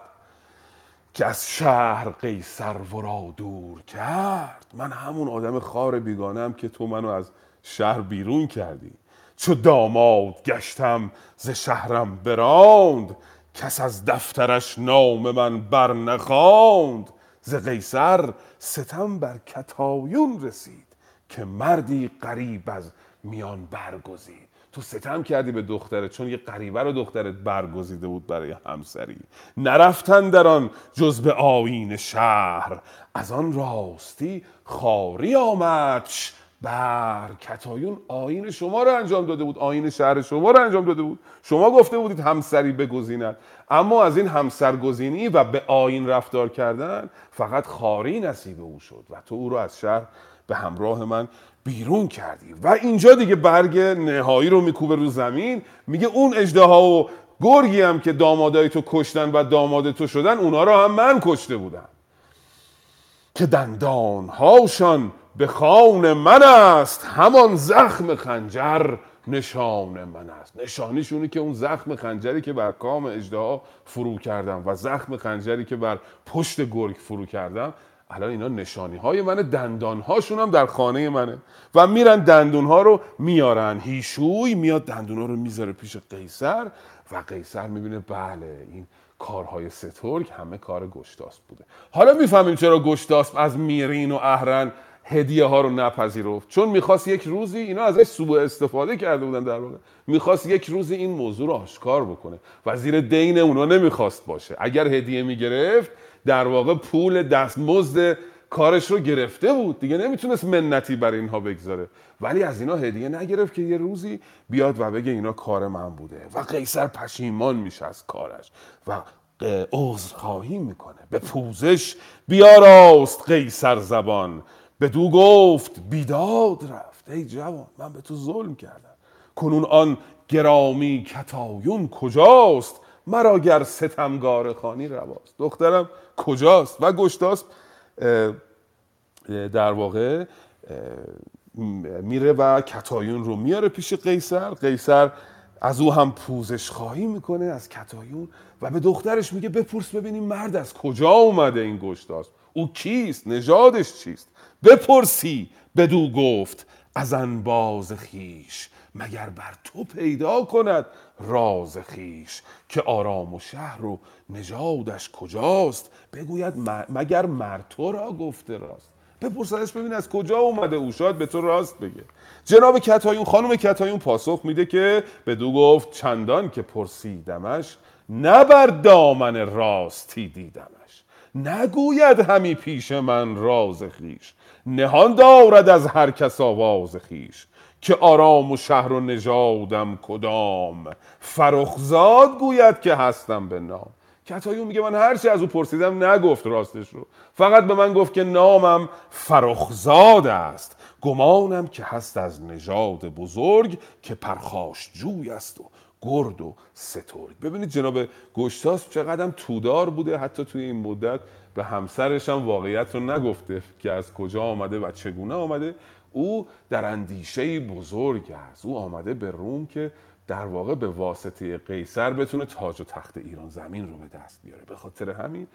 که از شهر قیصر ورا دور کرد. من همون آدم خار بیگانم که تو منو از شهر بیرون کردی. چو داماد گشتم ز شهرم براند کس از دفترش نام من بر نخواند ز قیصر ستم بر کتایون رسید که مردی غریب از میان برگزید. تو ستم کردی به دخترت چون یه غریبه رو دخترت برگزیده بود برای همسری. نرفتن در آن جز به آیین شهر. از آن راستی خاری آمدش بر کتایون آین شما رو انجام داده بود. آین شهر شما رو انجام داده بود. شما گفته بودید همسری بگزیند اما از این همسرگزینی و به آین رفتار کردن فقط خاری نصیب او شد و تو او رو از شهر به همراه من بیرون کردی. و اینجا دیگه برگ نهایی رو میکوبه رو زمین. میگه اون اجده و گرگی هم که دامادای تو کشتن و داماد تو شدن اونا رو هم من کشته بودم. که دندان هاشان به خان من است. همان زخم خنجر نشان من است. نشانیشونی که اون زخم خنجری که بر کام اجده فرو کردم و زخم خنجری که بر پشت گرگ فرو کردم الان اینا نشانی های منه دندان هاشون هم در خانه منه. و میرن دندون ها رو میارن. هیشوی میاد دندون ها رو می‌ذاره پیش قیصر و قیصر می‌بینه بله این کارهای سترگ همه کار گشتاس بوده. حالا می‌فهمیم چرا گشتاس از میرین و اهرن هدیه ها رو نپذیرفت. چون می‌خواست یک روزی اینا ازش سوء استفاده کرده بودن در واقع. می‌خواست یک روزی این موضوع رو آشکار بکنه. و زیر دین اونا نمی‌خواست باشه. اگر هدیه می‌گرفت در واقع پول دستمزد کارش رو گرفته بود. دیگه نمی‌تونست منتی برای اینها بگذاره. ولی از اینا هدیه نگرفت که یه روزی بیاد و بگه اینا کار من بوده. و قیصر پشیمان میشه از کارش. و عذر خواهی می‌کنه. به پوزش بیاراست قیصر زبان. به دو گفت بیداد رفت. ای جوان من به تو ظلم کردم. کنون آن گرامی کتایون کجاست؟ مرا گر ستمگار خانی رواست. دخترم کجاست؟ و گشتاست در واقع میره و کتایون رو میاره پیش قیصر. قیصر از او هم پوزش خواهی می‌کنه از کتایون و به دخترش میگه بپرس ببینیم مرد از کجا اومده این گشتاست او کیست؟ نژادش چیست؟ بپرسی بدو گفت از انباز خیش مگر بر تو پیدا کند راز خیش که آرام و شهر و نژادش کجاست؟ بگوید مگر مر تو را گفته راست؟ بپرسنش ببین از کجا اومده او شاید به تو راست بگه. جناب کتایون خانم کتایون پاسخ میده که بدو گفت چندان که پرسیدمش نه بر دامن راستی دیدمش. نگوید همی پیش من راز خیش نهان دارد از هر کس آواز خیش که آرام و شهر و نژادم کدام. فرخزاد گوید که هستم به نام. کتایون میگه من هرچی از او پرسیدم نگفت راستش رو. فقط به من گفت که نامم فرخزاد است. گمانم که هست از نژاد بزرگ که پرخاش جوی است و گرد و سترگ. ببینید جناب گشتاس چقدر تودار بوده حتی توی این مدت به همسرش هم واقعیت رو نگفته که از کجا آمده و چگونه آمده. او در اندیشه بزرگ است. او آمده به روم که در واقع به واسطه قیصر بتونه تاج و تخت ایران زمین رو به دست بیاره. به خاطر همین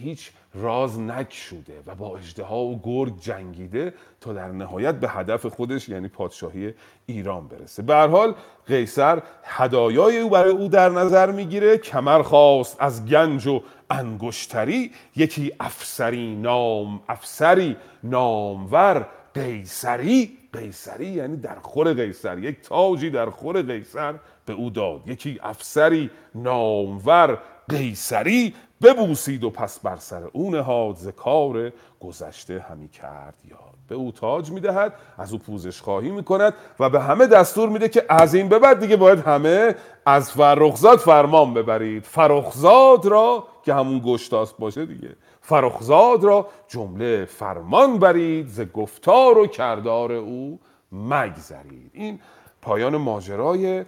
هیچ راز نکشوده و با اجدها و گرگ جنگیده تا در نهایت به هدف خودش یعنی پادشاهی ایران برسه. به حال قیصر هدایای او برای او در نظر می‌گیره. کمر خواست از گنج و انگشتری. یکی افسری نام افسری نامور قیصری. قیصری یعنی در خور قیصر یک تاجی در خور قیصر به او داد. یکی افسری نامور قیصری ببوسید و پس بر سر او نهاد ز کار گذشته همی کرد یاد. به او تاج می‌دهد از او پوزش خواهی می‌کند و به همه دستور میده که از این به بعد دیگه باید همه از فرخزاد فرمان ببرید. فرخزاد را که همون گشتاس باشه دیگه. فرخزاد را جمله فرمان برید ز گفتار و کردار او مگذرید. این پایان ماجرای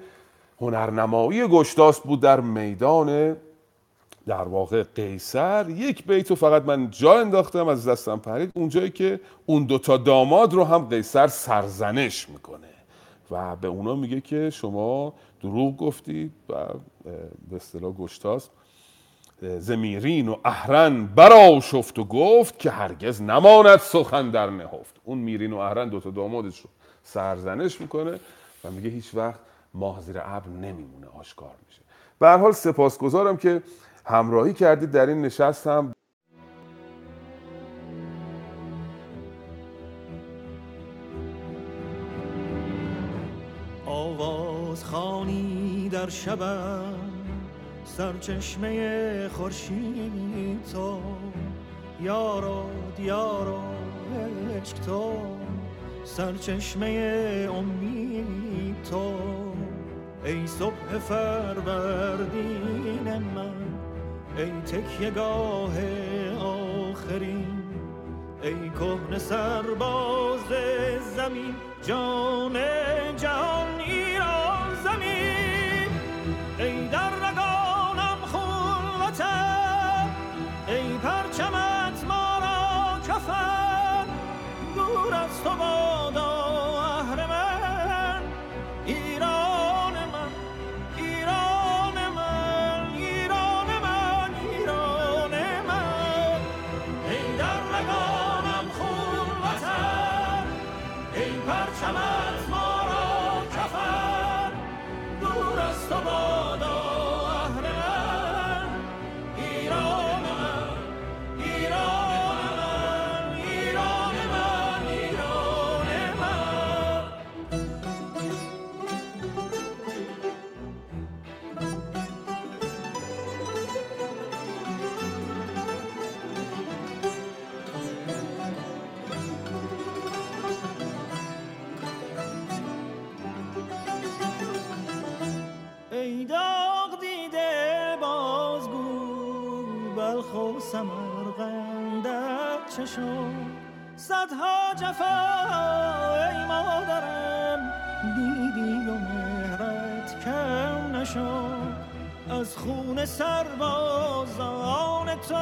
هنرنمایی گشتاس بود در میدان در واقع قیصر یک بیتو فقط من جا انداختم از دستم پرید اونجایی که اون دوتا داماد رو هم قیصر سرزنش می‌کنه. و به اونا میگه که شما دروغ گفتید و به اصطلاح گشتاس زمیرین و اهرن برا شفت و گفت که هرگز نماند سخن در نهفت. اون میرین و اهرن دوتا دامادش رو سرزنش می‌کنه و میگه هیچ وقت ماه زیر ابر نمیمونه آشکار میشه. به حال سپاسگزارم که همراهی کردید در این نشست هم آواز خانی در شبم سرچشمه خورشید تو. یارو دیارو عشق تو. سرچشمه امید تو. ای صبح فروردین من. ای تکیه گاه آخرین ای کهن سرباز زمین جان جهان شد صدها جفا ای مادرم. دیدی و مهرت کم نشد. از خون سربازان تو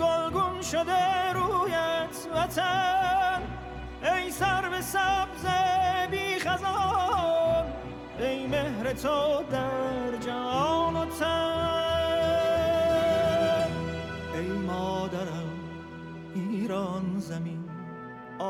گلگون شده رویت وطن. ای سر به سبز بی خزان. ای مهر تو در جهان ایران زمین.